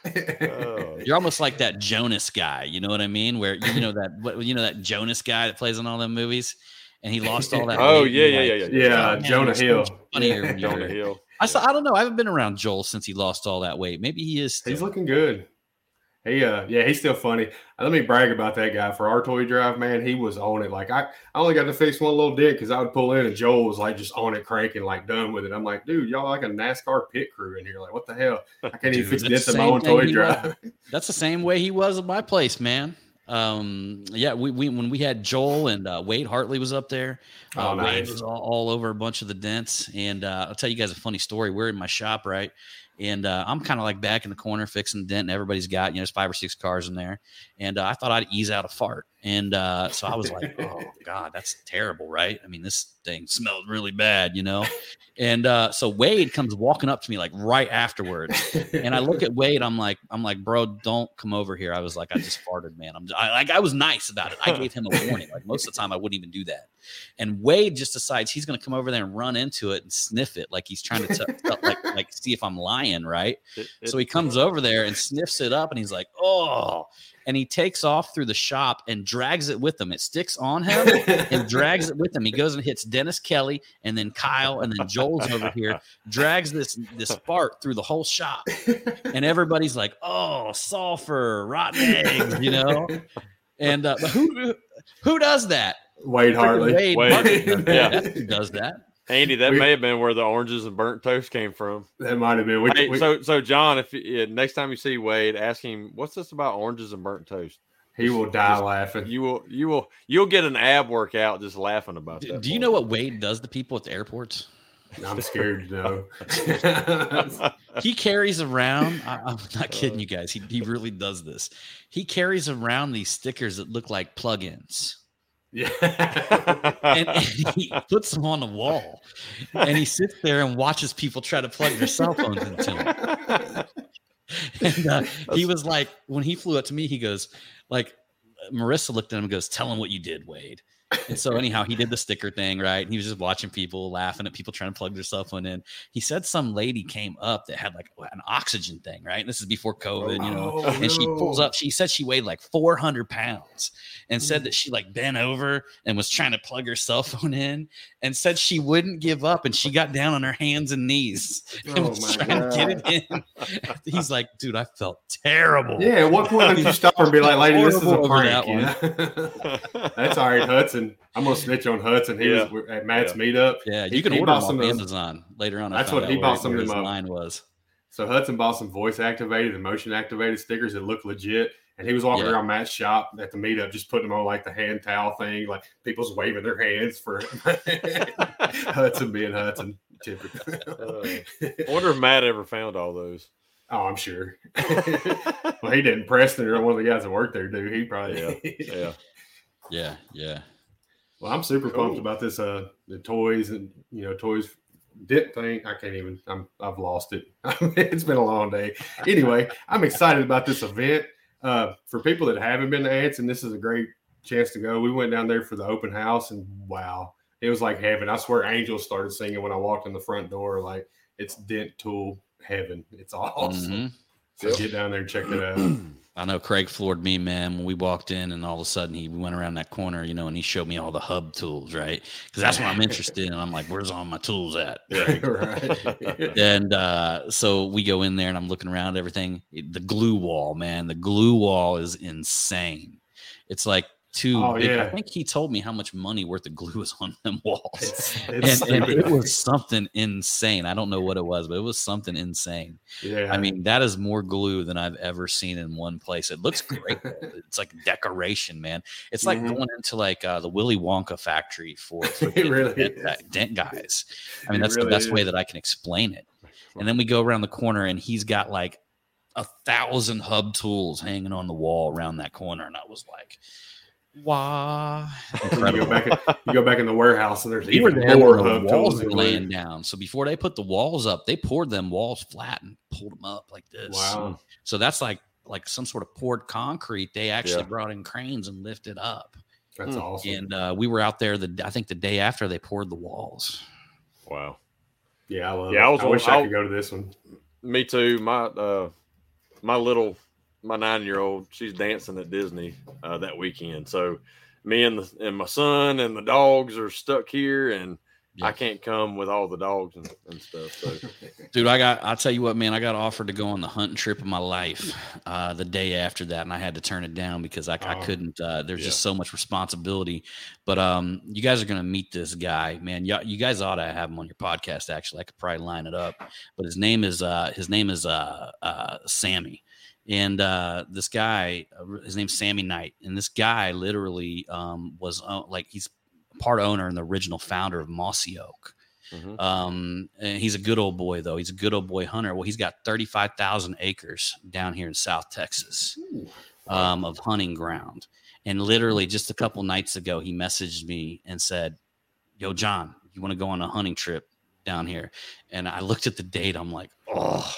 Oh, You're almost like that Jonas guy. You know what I mean? Where you know that you know that Jonas guy that plays in all them movies, and he lost all that. [LAUGHS] Oh yeah, yeah, yeah, yeah. yeah, Man, Jonah Hill. much funnier when Jonah Hill. I saw, I don't know. I haven't been around Joel since he lost all that weight. Maybe he is. Still. He's looking good. He uh yeah, he's still funny. Let me brag about that guy for our toy drive, man. He was on it. Like I, I only got to fix one little dent because I would pull in and Joel was like just on it, cranking, like done with it. I'm like, dude, y'all like a NASCAR pit crew in here. Like, what the hell? I can't even Dude, fix that's dents in my own toy he drive. That's the same way he was at my place, man. Um, yeah, we, we when we had Joel and uh, Wade Hartley was up there. Uh, Oh, Wade nice. was all, all over a bunch of the dents, and uh, I'll tell you guys a funny story. We're in my shop, right? And uh, I'm kind of like back in the corner fixing the dent, and everybody's got you know there's five or six cars in there, and uh, I thought I'd ease out a fart, and uh, so I was like, [LAUGHS] oh god, that's terrible, right? I mean, this thing smelled really bad, you know. And uh, so Wade comes walking up to me like right afterwards, and I look at Wade. I'm like, I'm like, bro, don't come over here. I was like, I just farted, man. I'm I, like, I was nice about it. I gave him a warning. Like most of the time, I wouldn't even do that. And Wade just decides he's going to come over there and run into it and sniff it, like he's trying to t- t- like like see if I'm lying, right? It- it- So he comes over there and sniffs it up, and he's like, oh. And he takes off through the shop and drags it with him. It sticks on him [LAUGHS] and drags it with him. He goes and hits Dennis Kelly and then Kyle and then Joel's over here, drags this this fart through the whole shop. And everybody's like, "Oh, sulfur, rotten eggs," you know. And uh, who who does that? Wade Hartley. Wade, Wade, Hartley. yeah. Who does that. Andy, that We- may have been where the oranges and burnt toast came from. That might have been. We, Hey, we- so, so John, if yeah, next time you see Wade, ask him what's this about oranges and burnt toast. he will die laughing. You will, you will, you'll get an ab workout just laughing about Do, that. do you know what Wade does to people at the airports? I'm scared to know. [LAUGHS] He carries around. I, I'm not uh, kidding you guys. He he really does this. He carries around these stickers that look like plugins. Yeah. and, and he puts them on the wall and he sits there and watches people try to plug their cell phones into him. [LAUGHS] And uh, he was like, when he flew up to me, he goes, like, Marissa looked at him and goes, Tell him what you did, Wade. And so, anyhow, he did the sticker thing, right? And he was just watching people laughing at people trying to plug their cell phone in. He said some lady came up that had like an oxygen thing, right? And this is before COVID, you know. Oh, And she pulls up, she said she weighed like 400 pounds and said that mm. she like bent over and was trying to plug her cell phone in and said she wouldn't give up and she got down on her hands and knees [LAUGHS] and Oh was my trying to get it in. [LAUGHS] He's like, dude, I felt terrible. Yeah, at what point did you stop and be like, lady, this is a prank? that know? [LAUGHS] That's all right, Hudson. I'm gonna snitch on Hudson. He Yeah. was at Matt's Yeah. meetup. Yeah, He- can he order bought them some off of those- Amazon later on. I That's what he bought some where of his them up. line was. So Hudson bought some voice activated and motion activated stickers that look legit. And he was walking Yeah. around Matt's shop at the meetup, just putting them on like the hand towel thing, like people's waving their hands for [LAUGHS] Hudson being Hudson. Typical. Uh, I wonder if Matt ever found all those. oh, I'm sure. well, he didn't. Preston or one of the guys that worked there, do he? Probably. Yeah. Yeah, yeah. Well, I'm super pumped Cool. about this. Uh, the toys and you know toys dip thing. I can't even. I'm. I've lost it. [LAUGHS] it's been a long day. Anyway, I'm excited about this event. Uh, for people that haven't been to Ants, and this is a great chance to go. We went down there for the open house, and wow, it was like heaven. I swear, angels started singing when I walked in the front door. Like it's dent tool heaven. It's awesome. Mhm. So get down there and check it out. [CLEARS THROAT] I know Craig floored me, man, when we walked in and all of a sudden he went around that corner, you know, and he showed me all the hub tools, right? Because that's what I'm interested in. I'm like, where's all my tools at? [LAUGHS] right. And uh, so we go in there and I'm looking around everything. The glue wall, man, the glue wall is insane. It's like two. Oh, big- I think he told me how much money worth of glue was on them [LAUGHS] walls. It's, and, it's and stupid. it was something insane. I don't know what it was, but it was something insane. yeah. I mean, that is more glue than I've ever seen in one place. It looks great. [LAUGHS] it's like decoration, man. It's like Mhm. going into like uh, the Willy Wonka factory for, [LAUGHS] for really dent, that- dent guys. I mean, that's really the best way that I can explain it. And then we go around the corner, and he's got like a thousand hub tools hanging on the wall around that corner, and I was like, Wah. you go back in, you go back in the warehouse and there's We even there more the walls tools were and laying glue. down. So before they put the walls up, they poured them walls flat and pulled them up like this. Wow. So that's like like some sort of poured concrete. They actually Yeah. brought in cranes and lifted up. That's Hmm. awesome. And uh, we were out there the I think the day after they poured the walls. Wow. yeah, I love Yeah, it. I was I on- wish I I'll- could go to this one. Me too. My uh my little my nine year old, she's dancing at Disney uh that weekend. So me and the and my son and the dogs are stuck here and Yeah. I can't come with all the dogs and, and stuff. So [LAUGHS] Dude, I got I'll tell you what, man, I got offered to go on the hunting trip of my life uh the day after that, and I had to turn it down because I, I Oh. couldn't uh there's Yeah. just so much responsibility. But um you guys are gonna meet this guy, man. You, you guys ought to have him on your podcast actually. I could probably line it up. But his name is uh his name is uh uh Sammy. And uh, this guy, uh, his name's Sammy Knight, and this guy literally um, was uh, like he's part owner and the original founder of Mossy Oak. mhm. Um, and he's a good old boy, though. He's a good old boy hunter. Well, he's got 35,000 acres down here in South Texas um, of hunting ground. And literally just a couple nights ago, he messaged me and said, Yo, John, you want to go on a hunting trip down here? And I looked at the date. I'm like, Oh.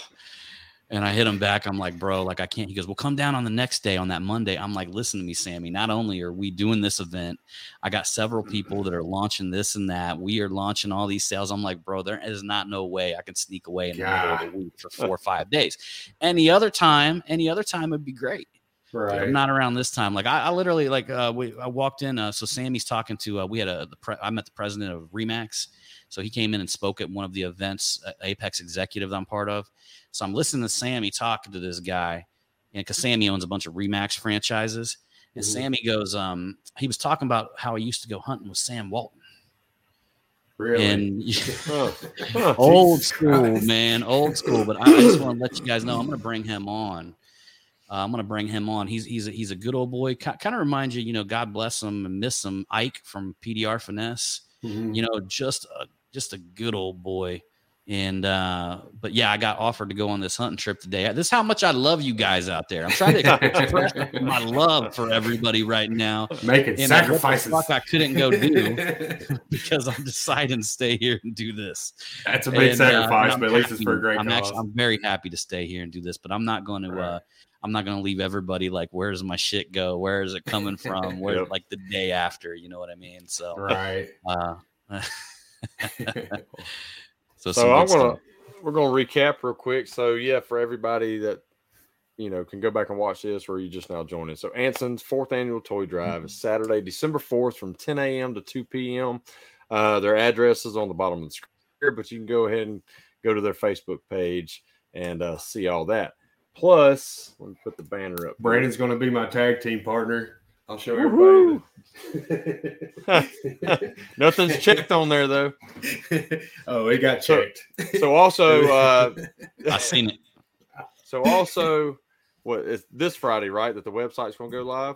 And I hit him back. I'm like, bro, like I can't. He goes, well, come down on the next day on that Monday. I'm like, listen to me, Sammy. Not only are we doing this event, I got several people that are launching this and that. We are launching all these sales. I'm like, bro, there is not no way I can sneak away in the middle of the week for four or five days. Any other time, any other time would be great. Right. not around this time. Like I, I literally like uh, we I walked in. Uh, so Sammy's talking to. Uh, we had a the pre- I met the president of Remax. So he came in and spoke at one of the events, uh, Apex Executive that I'm part of. So I'm listening to Sammy talking to this guy, and because Sammy owns a bunch of Remax franchises, and Mhm. Sammy goes, um, he was talking about how he used to go hunting with Sam Walton, Really? and [LAUGHS] Huh. Huh. [LAUGHS] old Jesus school, Christ. man, old school. But I, I just want to let you guys know I'm going to bring him on. Uh, I'm going to bring him on. He's he's a, he's a good old boy. Kind of reminds you, you know, God bless him and miss him. Ike from PDR Finesse. Mhm. You know, just a just a good old boy. And uh, but yeah, I got offered to go on this hunting trip today. This is how much I love you guys out there. I'm trying to express [LAUGHS] my love for everybody right now. Making And uh, sacrifices. fuck I couldn't go do [LAUGHS] because I'm deciding to stay here and do this. That's a big And, uh, sacrifice, and but at least it's for a great I'm cause. actually I'm very happy to stay here and do this, but I'm not going to uh I'm not going to leave everybody like where does my shit go? Where is it coming from? [LAUGHS] Where Yep. like the day after, you know what I mean? So right. uh [LAUGHS] so, So I'm gonna stuff. we're gonna recap real quick. So yeah, for everybody that you know can go back and watch this, or you just now joining. So Anson's fourth annual toy drive is Saturday, December fourth, from 10 a.m. to 2 p.m. Uh, their address is on the bottom of the screen, but you can go ahead and go to their Facebook page and uh, see all that. Plus, let me put the banner up. Brandon's going to be my tag team partner. I'll show everybody. the- [LAUGHS] Nothing's checked on there though. [LAUGHS] oh, it got checked. So also, uh, I seen it. [LAUGHS] so also, what is this Friday, right? That the website's gonna go live,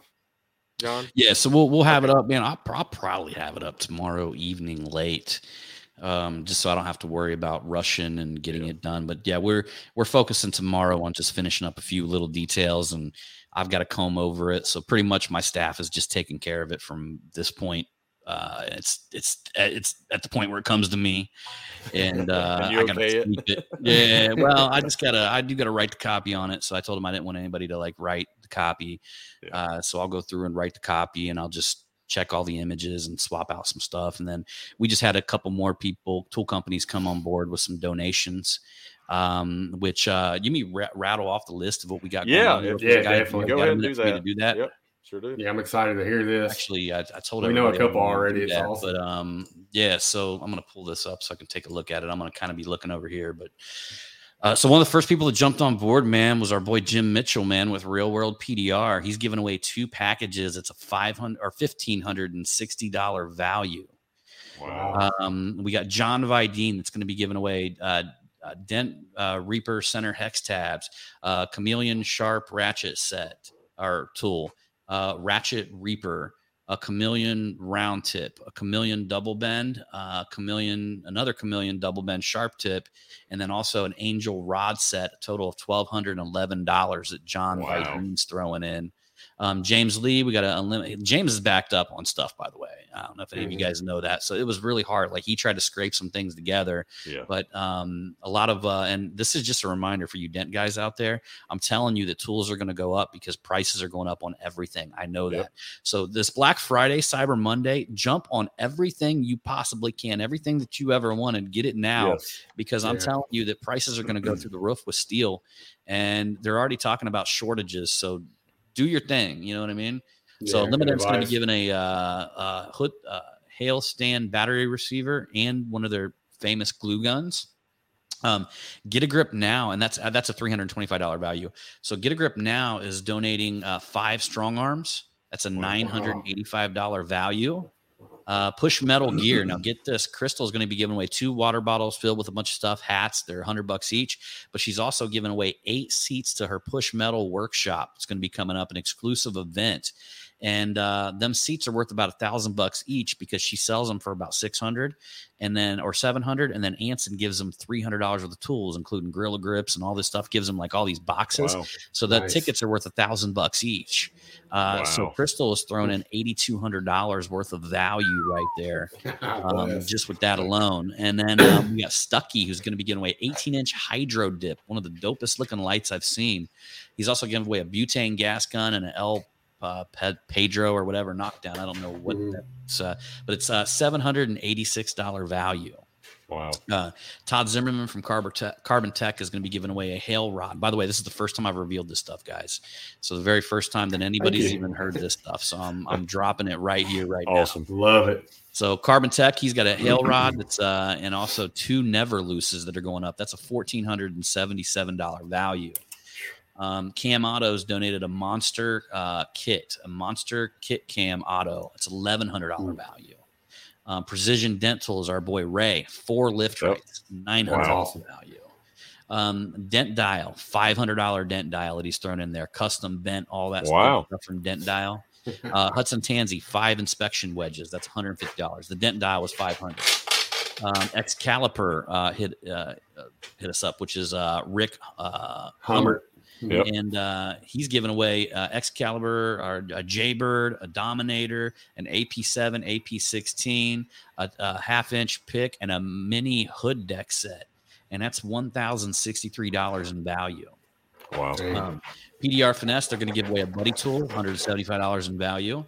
John. Yeah, so we'll we'll have it up, man. I'll, I'll probably have it up tomorrow evening late, um, just so I don't have to worry about rushing and getting Yeah. it done. But yeah, we're we're focusing tomorrow on just finishing up a few little details, and I've got to comb over it. So pretty much my staff is just taking care of it from this point. Uh, it's it's it's at the point where it comes to me, and [LAUGHS] uh, And I gotta okay it? it. Yeah, well, I just gotta I do gotta write the copy on it. So I told him I didn't want anybody to like write the copy. Yeah. Uh, so I'll go through and write the copy, and I'll just check all the images and swap out some stuff. And then we just had a couple more people, tool companies, come on board with some donations. Um, which uh, you mean ra- rattle off the list of what we got? Yeah, on if- yeah, definitely. Go ahead and do that. To do that. Yep, sure do. Yeah, I'm excited to hear this. Actually, I, I told We know a couple already. do It's that, awesome. But um, yeah. So I'm gonna pull this up so I can take a look at it. I'm gonna kind of be looking over here, but. Uh, so one of the first people that jumped on board, man, was our boy Jim Mitchell, man, with Real World PDR. He's giving away two packages. It's a five hundred or fifteen hundred and sixty dollar value. Wow. Um, we got John Vidine that's going to be giving away uh, uh, Dent uh, Reaper Center hex tabs, uh, Chameleon Sharp ratchet set or tool, uh, Ratchet Reaper, a Chameleon round tip, a Chameleon double bend, uh, Chameleon another Chameleon double bend sharp tip, and then also an Angel rod set, a total of twelve hundred and eleven dollars that John Wow. Vidine's throwing in. Um, James Lee, we got to unlimited. James is backed up on stuff, by the way. I don't know if any of you guys know that. So it was really hard. Like he tried to scrape some things together, Yeah. but um, a lot of uh, and this is just a reminder for you dent guys out there. I'm telling you that tools are going to go up because prices are going up on everything. I know Yep. that. So this Black Friday, Cyber Monday, jump on everything you possibly can, everything that you ever wanted. Get it now Yes. because I'm telling you that prices are going to go through the roof with steel, and they're already talking about shortages. So do your thing. You know what I mean? so Yeah, Limited's going to be given a uh, uh, hood uh, hail stand battery receiver and one of their famous glue guns. Um, get a grip now, and that's uh, that's a three hundred twenty-five dollar value. So get a grip now is donating uh, five strong arms. That's a nine hundred eighty-five dollar value. Uh, push metal gear. Now get this: Crystal is going to be giving away two water bottles filled with a bunch of stuff, hats. They're hundred bucks each. But she's also giving away eight seats to her push metal workshop. It's going to be coming up, an exclusive event, and uh, them seats are worth about a thousand bucks each because she sells them for about six hundred, and then or seven hundred, and then Anson gives them three hundred dollars worth of tools, including Gorilla grips and all this stuff. Gives them like all these boxes. Wow. So the Nice. tickets are worth a thousand bucks each. Uh, So Crystal has thrown in eighty two hundred dollars worth of value right there, [LAUGHS] um, just with that alone. And then um, we got Stucky, who's going to be giving away eighteen inch hydro dip, one of the dopest looking lights I've seen. He's also giving away a butane gas gun and an El uh, Pedro or whatever knockdown. I don't know what Mhm. that's, uh, but it's uh, seven hundred and eighty six dollar value. Wow. Uh, Todd Zimmerman from Carbon Tech, Carbon Tech is going to be giving away a hail rod. By the way, this is the first time I've revealed this stuff, guys. So the very first time that anybody's even heard this stuff. So I'm, [LAUGHS] I'm dropping it right here, right now. Awesome. Love it. So Carbon Tech, he's got a hail rod that's uh, and also two never looses that are going up. That's a fourteen hundred and seventy-seven dollar value. Um, Cam Autos donated a monster uh, kit, a monster kit cam auto. It's eleven hundred dollar value. Um, Precision Dental is our boy Ray, four lift Yep. rates, nine hundred Wow. dollars value. Um, dent dial, five hundred dollar dent dial that he's thrown in there, custom bent, all that Wow. stuff from Dent Dial. Uh, Hudson Tansy, five inspection wedges. That's one hundred fifty dollars. The dent dial was five hundred. Um, Excaliper uh, hit uh, uh, hit us up, which is uh, Rick uh, Hummer. Yep. and uh, he's giving away uh, Excalibur, or a Jaybird, a Dominator, an AP7, AP16, a, a half inch pick, and a mini hood deck set, and that's one thousand sixty three dollars in value. Wow. Um, PDR Finesse, they're going to give away a buddy tool, $175 in value.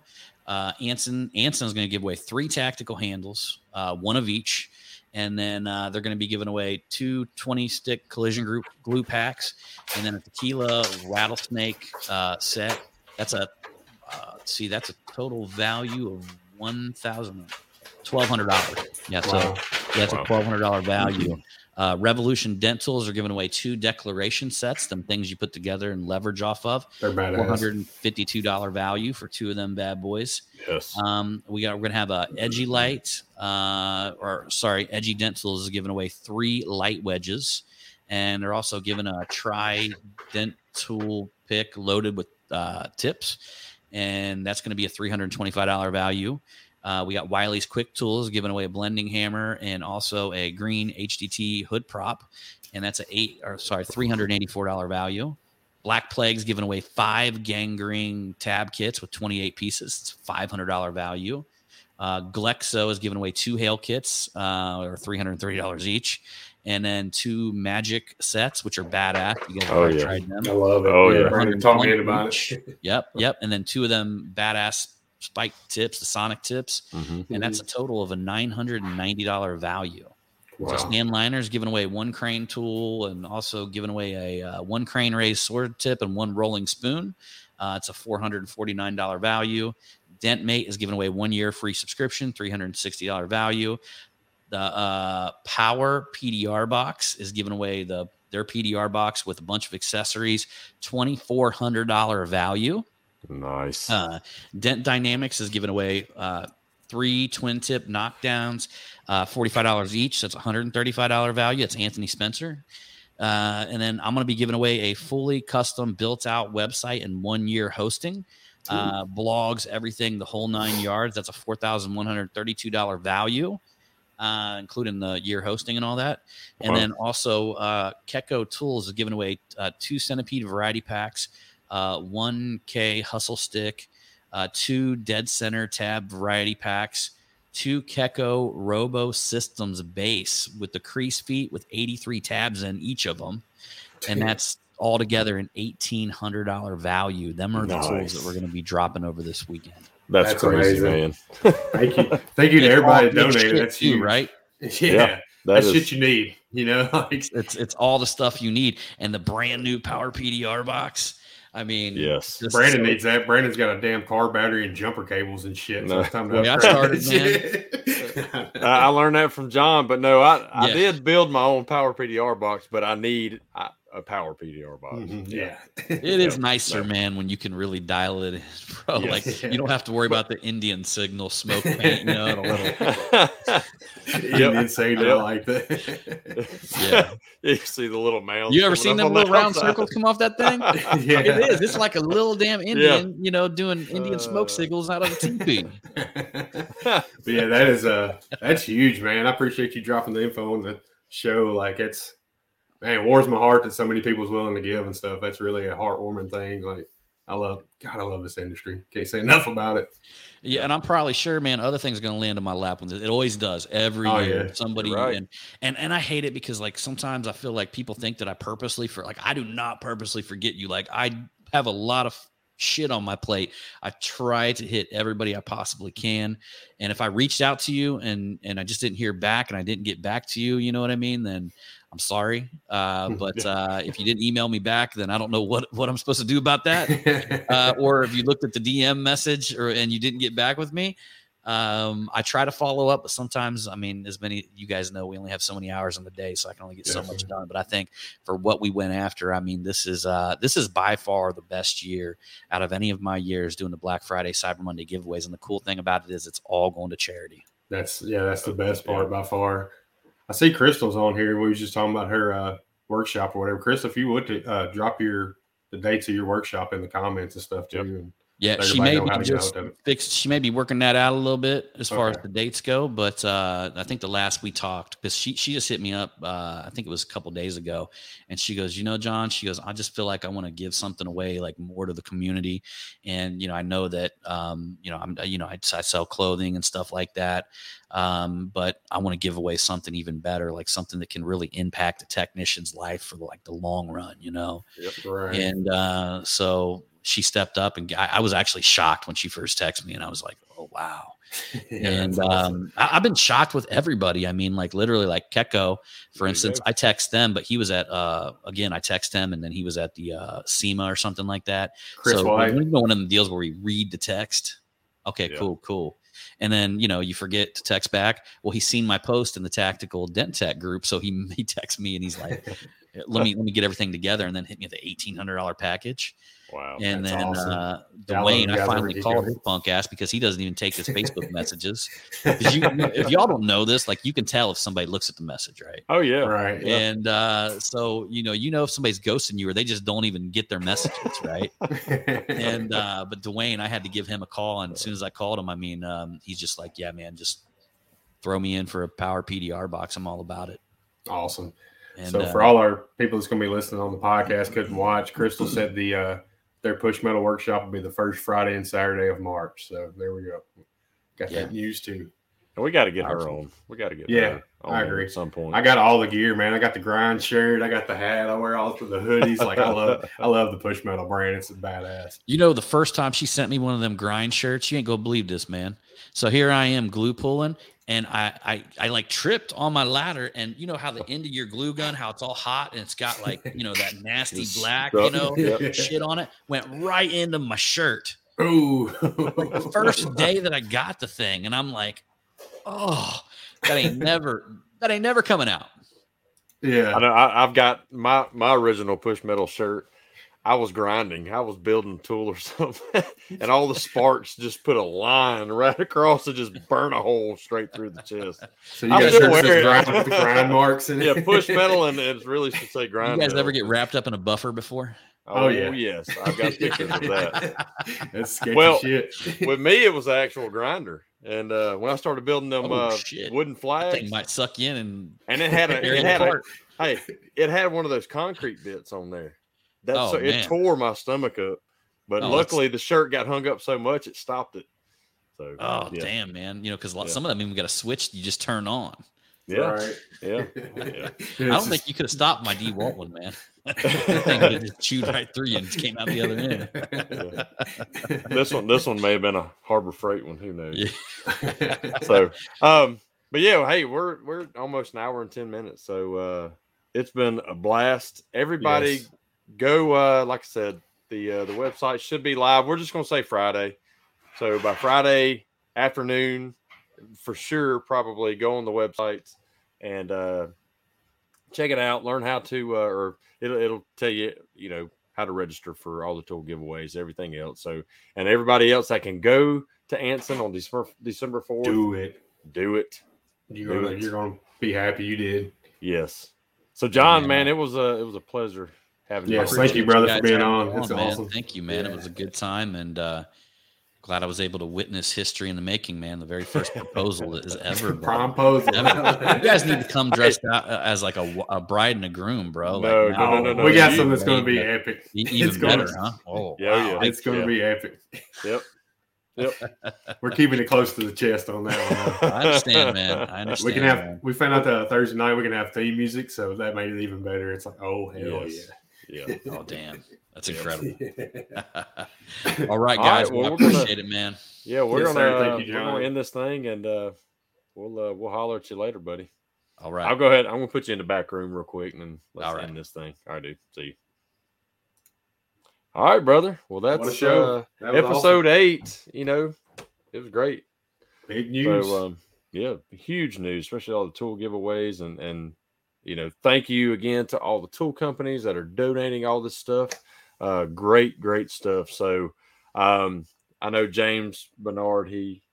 Uh, Anson Anson's going to give away three tactical handles, uh, one of each. And then uh, they're going to be giving away two 20 stick collision group glue packs and then a tequila rattlesnake uh, set. That's a, uh, see, that's a total value of $1,000, $1,200. Yeah. So Wow. yeah, that's Wow. a twelve hundred dollar value. Uh, Revolution Dentals are giving away two declaration sets, them things you put together and leverage off of. They're badass. hundred and fifty-two dollar value for two of them bad boys. Yes. Um, we got we're gonna have a Edgy Light, uh, or sorry, Edgy Dentals is giving away three light wedges, and they're also giving a tri dent tool pick loaded with uh, tips, and that's going to be a three hundred twenty-five dollar value. Uh, we got Wiley's Quick Tools giving away a blending hammer and also a green HDT hood prop, and that's a eight or sorry three hundred eighty-four dollar value. Black Plague's giving away five gangrene tab kits with 28 pieces. It's $500 value. Uh, Glexo is giving away two hail kits, uh, or $330 each. And then two magic sets, which are badass. You guys Oh, already yeah. tried them. I love it. Oh, yeah. Brandon taught me 120 about each. it. Yep, yep. And then two of them badass spike tips, the Sonic tips. Mhm. And that's a total of a $990 value. So Stan Liner's giving away one crane tool and also giving away a uh, one crane raised sword tip and one rolling spoon. Uh, it's a $449 value. Dent Mate is giving away one year free subscription, $360 value. The uh, Power PDR box is giving away the their PDR box with a bunch of accessories, $2,400 value. Nice. Uh, Dent Dynamics is giving away uh, three twin tip knockdowns, uh, $45 each. So it's $135 value. It's Anthony Spencer. Uh, and then I'm going to be giving away a fully custom built out website and one year hosting, uh, blogs, everything, the whole nine yards. That's a $4,132 value. Uh, including the year hosting and all that. And Wow. then also, uh, Keco Tools is giving away uh, two centipede variety packs, uh, 1K hustle stick, uh, two dead center tab variety packs, two Keco Robo Systems base with the crease feet with 83 tabs in each of them. And that's all together an $1,800 value. Them are the tools that we're going to be dropping over this weekend. That's, That's crazy, amazing. man. [LAUGHS] Thank you, thank you to everybody all that donated. shit That's you, right? [LAUGHS] Yeah, Yeah, That that's is shit you need. You know, [LAUGHS] It's it's all the stuff you need, and the brand new Power PDR box. I mean, yes. Brandon so- needs that. Brandon's got a damn car battery and jumper cables and shit. So No. it's time to Boy, I upgrade. started, [LAUGHS] I, I learned that from John, but no, I, I Yeah. did build my own Power PDR box, but I need a, a Power PDR box. Mhm, yeah, [LAUGHS] It is nicer, no. man, when you can really dial it in, [LAUGHS] bro. Yes. Like you don't have to worry about the Indian signal smoke painting [LAUGHS] out a little. Indian yep. signal Yep. like that. Yeah. you see the little mounds. You ever seen up them little the round outside. circles come off that thing? yeah, It is. It's like a little damn Indian, you know, doing Indian smoke Uh, signals out of a teepee. but yeah, that is uh that's huge, man. I appreciate you dropping the info on the show. Like it's man, it warms my heart that so many people's willing to give and stuff. That's really a heartwarming thing. Like I love God, I love this industry. Can't say enough about it. Yeah, and I'm probably sure, man, other things are gonna land in my lap. When it always does every Oh, year. yeah. Somebody Right. and, and and I hate it because like sometimes I feel like people think that I purposely for like I do not purposely forget you. Like I have a lot of shit on my plate. I try to hit everybody I possibly can. And if I reached out to you and and I just didn't hear back and I didn't get back to you, you know what I mean? Then I'm sorry. Uh, [LAUGHS] but uh, if you didn't email me back, then I don't know what what I'm supposed to do about that [LAUGHS] uh, or if you looked at the DM message or and you didn't get back with me, um, I try to follow up, but sometimes, I mean, as many you guys know, we only have so many hours in the day, so I can only get so much done. But I think for what we went after, I mean, this is uh, this is by far the best year out of any of my years doing the Black Friday, Cyber Monday giveaways. And the cool thing about it is, it's all going to charity. That's yeah, that's the best part by far. I see Crystal's on here. We was just talking about her uh, workshop or whatever. Crystal, if you would to, uh, drop your the dates of your workshop in the comments and stuff too. And Yeah, she may be just out of it. fixed. She may be working that out a little bit as far as the dates go. But uh, I think the last we talked, because she she just hit me up. Uh, I think it was a couple days ago, and she goes, "You know, John," she goes, "I just feel like I want to give something away, like more to the community, and you know, I know that um, you know, I'm you know, I, I sell clothing and stuff like that, um, but I want to give away something even better, like something that can really impact a technician's life for like the long run, you know." Right. And uh, so she stepped up, and I, I was actually shocked when she first texted me, and I was like, "Oh wow!" [LAUGHS] Yeah, and um, I, I've been shocked with everybody. I mean, like literally, like Keco, for There instance. go. I text them, but he was at uh, again. I text him, and then he was at the uh, SEMA or something like that. Chris so White. know one of the deals where we read the text. Okay, Yeah. cool, cool. And then you know you forget to text back. Well, he's seen my post in the tactical dent tech group, so he [LAUGHS] he texts me and he's like, [LAUGHS] "Let me let me get everything together," and then hit me with the eighteen hundred dollar package." Wow. And then awesome. uh, Yeah, I love Dwayne, I finally called his punk ass because he doesn't even take his Facebook [LAUGHS] messages. you, if y'all don't know this, like you can tell if somebody looks at the message, right? Oh yeah. right. And uh, so you know, you know if somebody's ghosting you or they just don't even get their messages, right? [LAUGHS] and uh, but Dwayne, I had to give him a call, and as soon as I called him, I mean, um, he's just like, "Yeah, man, just throw me in for a power PDR box. I'm all about it." awesome. And so uh, for all our people that's going to be listening on the podcast couldn't watch, Crystal said the uh, their push metal workshop will be the first Friday and Saturday of March. So there we go. Got Yeah. that news too. And we got to get her Powerful. on. We got to get Yeah, her on I agree. at some point. I got all the gear, man. I got the grind shirt. I got the hat. I wear all the hoodies. Like I love, [LAUGHS] I love the push metal brand. It's a badass. You know, the first time she sent me one of them grind shirts, you ain't gonna believe this, man. So here I am glue pulling, and I, I I like tripped on my ladder, and you know how the end of your glue gun, how it's all hot and it's got like you know that nasty black, you know, Yep. shit on it, went right into my shirt. Ooh, Like the first day that I got the thing, and I'm like, oh, that ain't never that ain't never coming out. Yeah, I Yeah, know. I, I've got my my original push metal shirt. I was grinding. I was building a tool or [LAUGHS] something, and all the [LAUGHS] sparks just put a line right across and just burn a hole straight through the chest. so you I'm got still shirts that wearing it. grind with the grind marks in it. [LAUGHS] Yeah, push metal, and it's really should say grind. You guys metal. ever get wrapped up in a buffer before? Oh, Oh, yeah. yes, I've got pictures of that. That's sketchy Well, shit. With me, it was the actual grinder, and uh, when I started building them Oh, uh, wooden That flags, thing might suck in and and it had a, it had a, hey, it had one of those concrete bits on there That's Oh, so, it man. tore my stomach up. But Oh, luckily, the shirt got hung up so much it stopped it. So Oh yeah, damn, man! You know, because Yeah. some of them even got a switch you just turn on. yeah, Right. yeah. [LAUGHS] I don't think you could have stopped my DeWalt one, man. [LAUGHS] that thing would have just chewed right through you and came out the other end. This one, this one may have been a Harbor Freight one. Who knows? Yeah. [LAUGHS] so um but yeah hey we're we're almost an hour and 10 minutes so uh it's been a blast everybody Yes. Go uh like i said the uh the website should be live we're just gonna say friday so by friday afternoon for sure probably go on the website and uh check it out learn how to uh or it'll, it'll tell you you know how to register for all the tool giveaways everything else so and everybody else that can go to anson on december december 4th Do it. do it. You're Do gonna it. you're gonna be happy you did. Yes. So John, Yeah. man, it was a it was a pleasure having Yes, thank you, brother, guys for being having on. That's man. awesome. Thank you, man. It was a good time, and uh, glad I was able to witness history in the making, man. The very first proposal that has ever been. Prime you guys need to come [LAUGHS] dressed out uh, as like a, a bride and a groom, bro. Like, No, now- no, no, no, we got something that's gonna be E- epic. Even It's gonna- better, huh? Oh, [LAUGHS] Yeah, wow. yeah. It's gonna Yeah. be epic. Yep. Yep. [LAUGHS] We're keeping it close to the chest on that one. I understand, man. I understand. We can have. man. We found out that Thursday night we can have theme music, so that made it even better. It's like, oh hell Yes. Yeah. Yeah! [LAUGHS] Oh, damn. That's incredible. All [LAUGHS] [LAUGHS] All right, right, guys. well, well, I we're gonna- appreciate it, man. Yeah, we're Yes, gonna sir. Uh, you, we're gonna end this thing and uh we'll uh, we'll holler at you later, buddy. All right. I'll go ahead. I'm gonna put you in the back room real quick and then let's All right. end this thing. All right, dude. See you. All right, brother. Well, that's What a show. uh, That was episode eight. You know, it was great. Big news. So um, yeah, huge news, especially all the tool giveaways and and you know, thank you again to all the tool companies that are donating all this stuff. Uh, great, great stuff. So um, I know James Bernard. He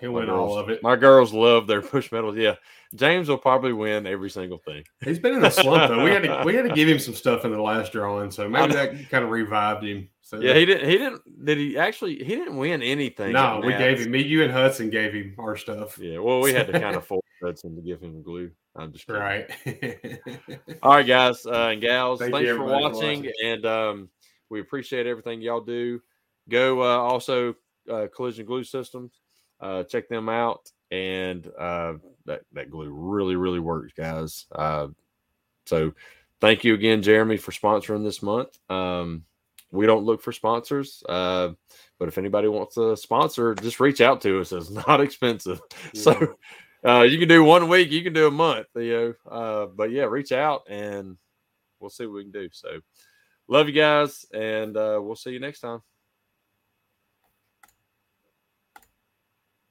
my win all of it. My girls love their push metals. Yeah, James will probably win every single thing. He's been in a slump though. We had to [LAUGHS] we had to give him some stuff in the last drawing, so maybe that kind of revived him. So Yeah, he didn't. He didn't. Did he actually? He didn't win anything. no, we gave him me, you, and Hudson gave him our stuff. Yeah, well, we had to kind of force Hudson to give him glue. I'm just kidding. Right. [LAUGHS] All right, guys uh, and gals, Thank thanks for everybody, for watching, watching. and um, we appreciate everything y'all do. Go uh, also uh, Collision Glue Systems, uh, check them out, and uh, that that glue really really works, guys. Uh, so thank you again, Jeremy, for sponsoring this month. Um, we don't look for sponsors, uh, but if anybody wants a sponsor, just reach out to us. It's not [LAUGHS] expensive, so. Uh, you can do one week, you can do a month, know. Uh, but yeah, reach out and we'll see what we can do. So, love you guys, and uh, we'll see you next time.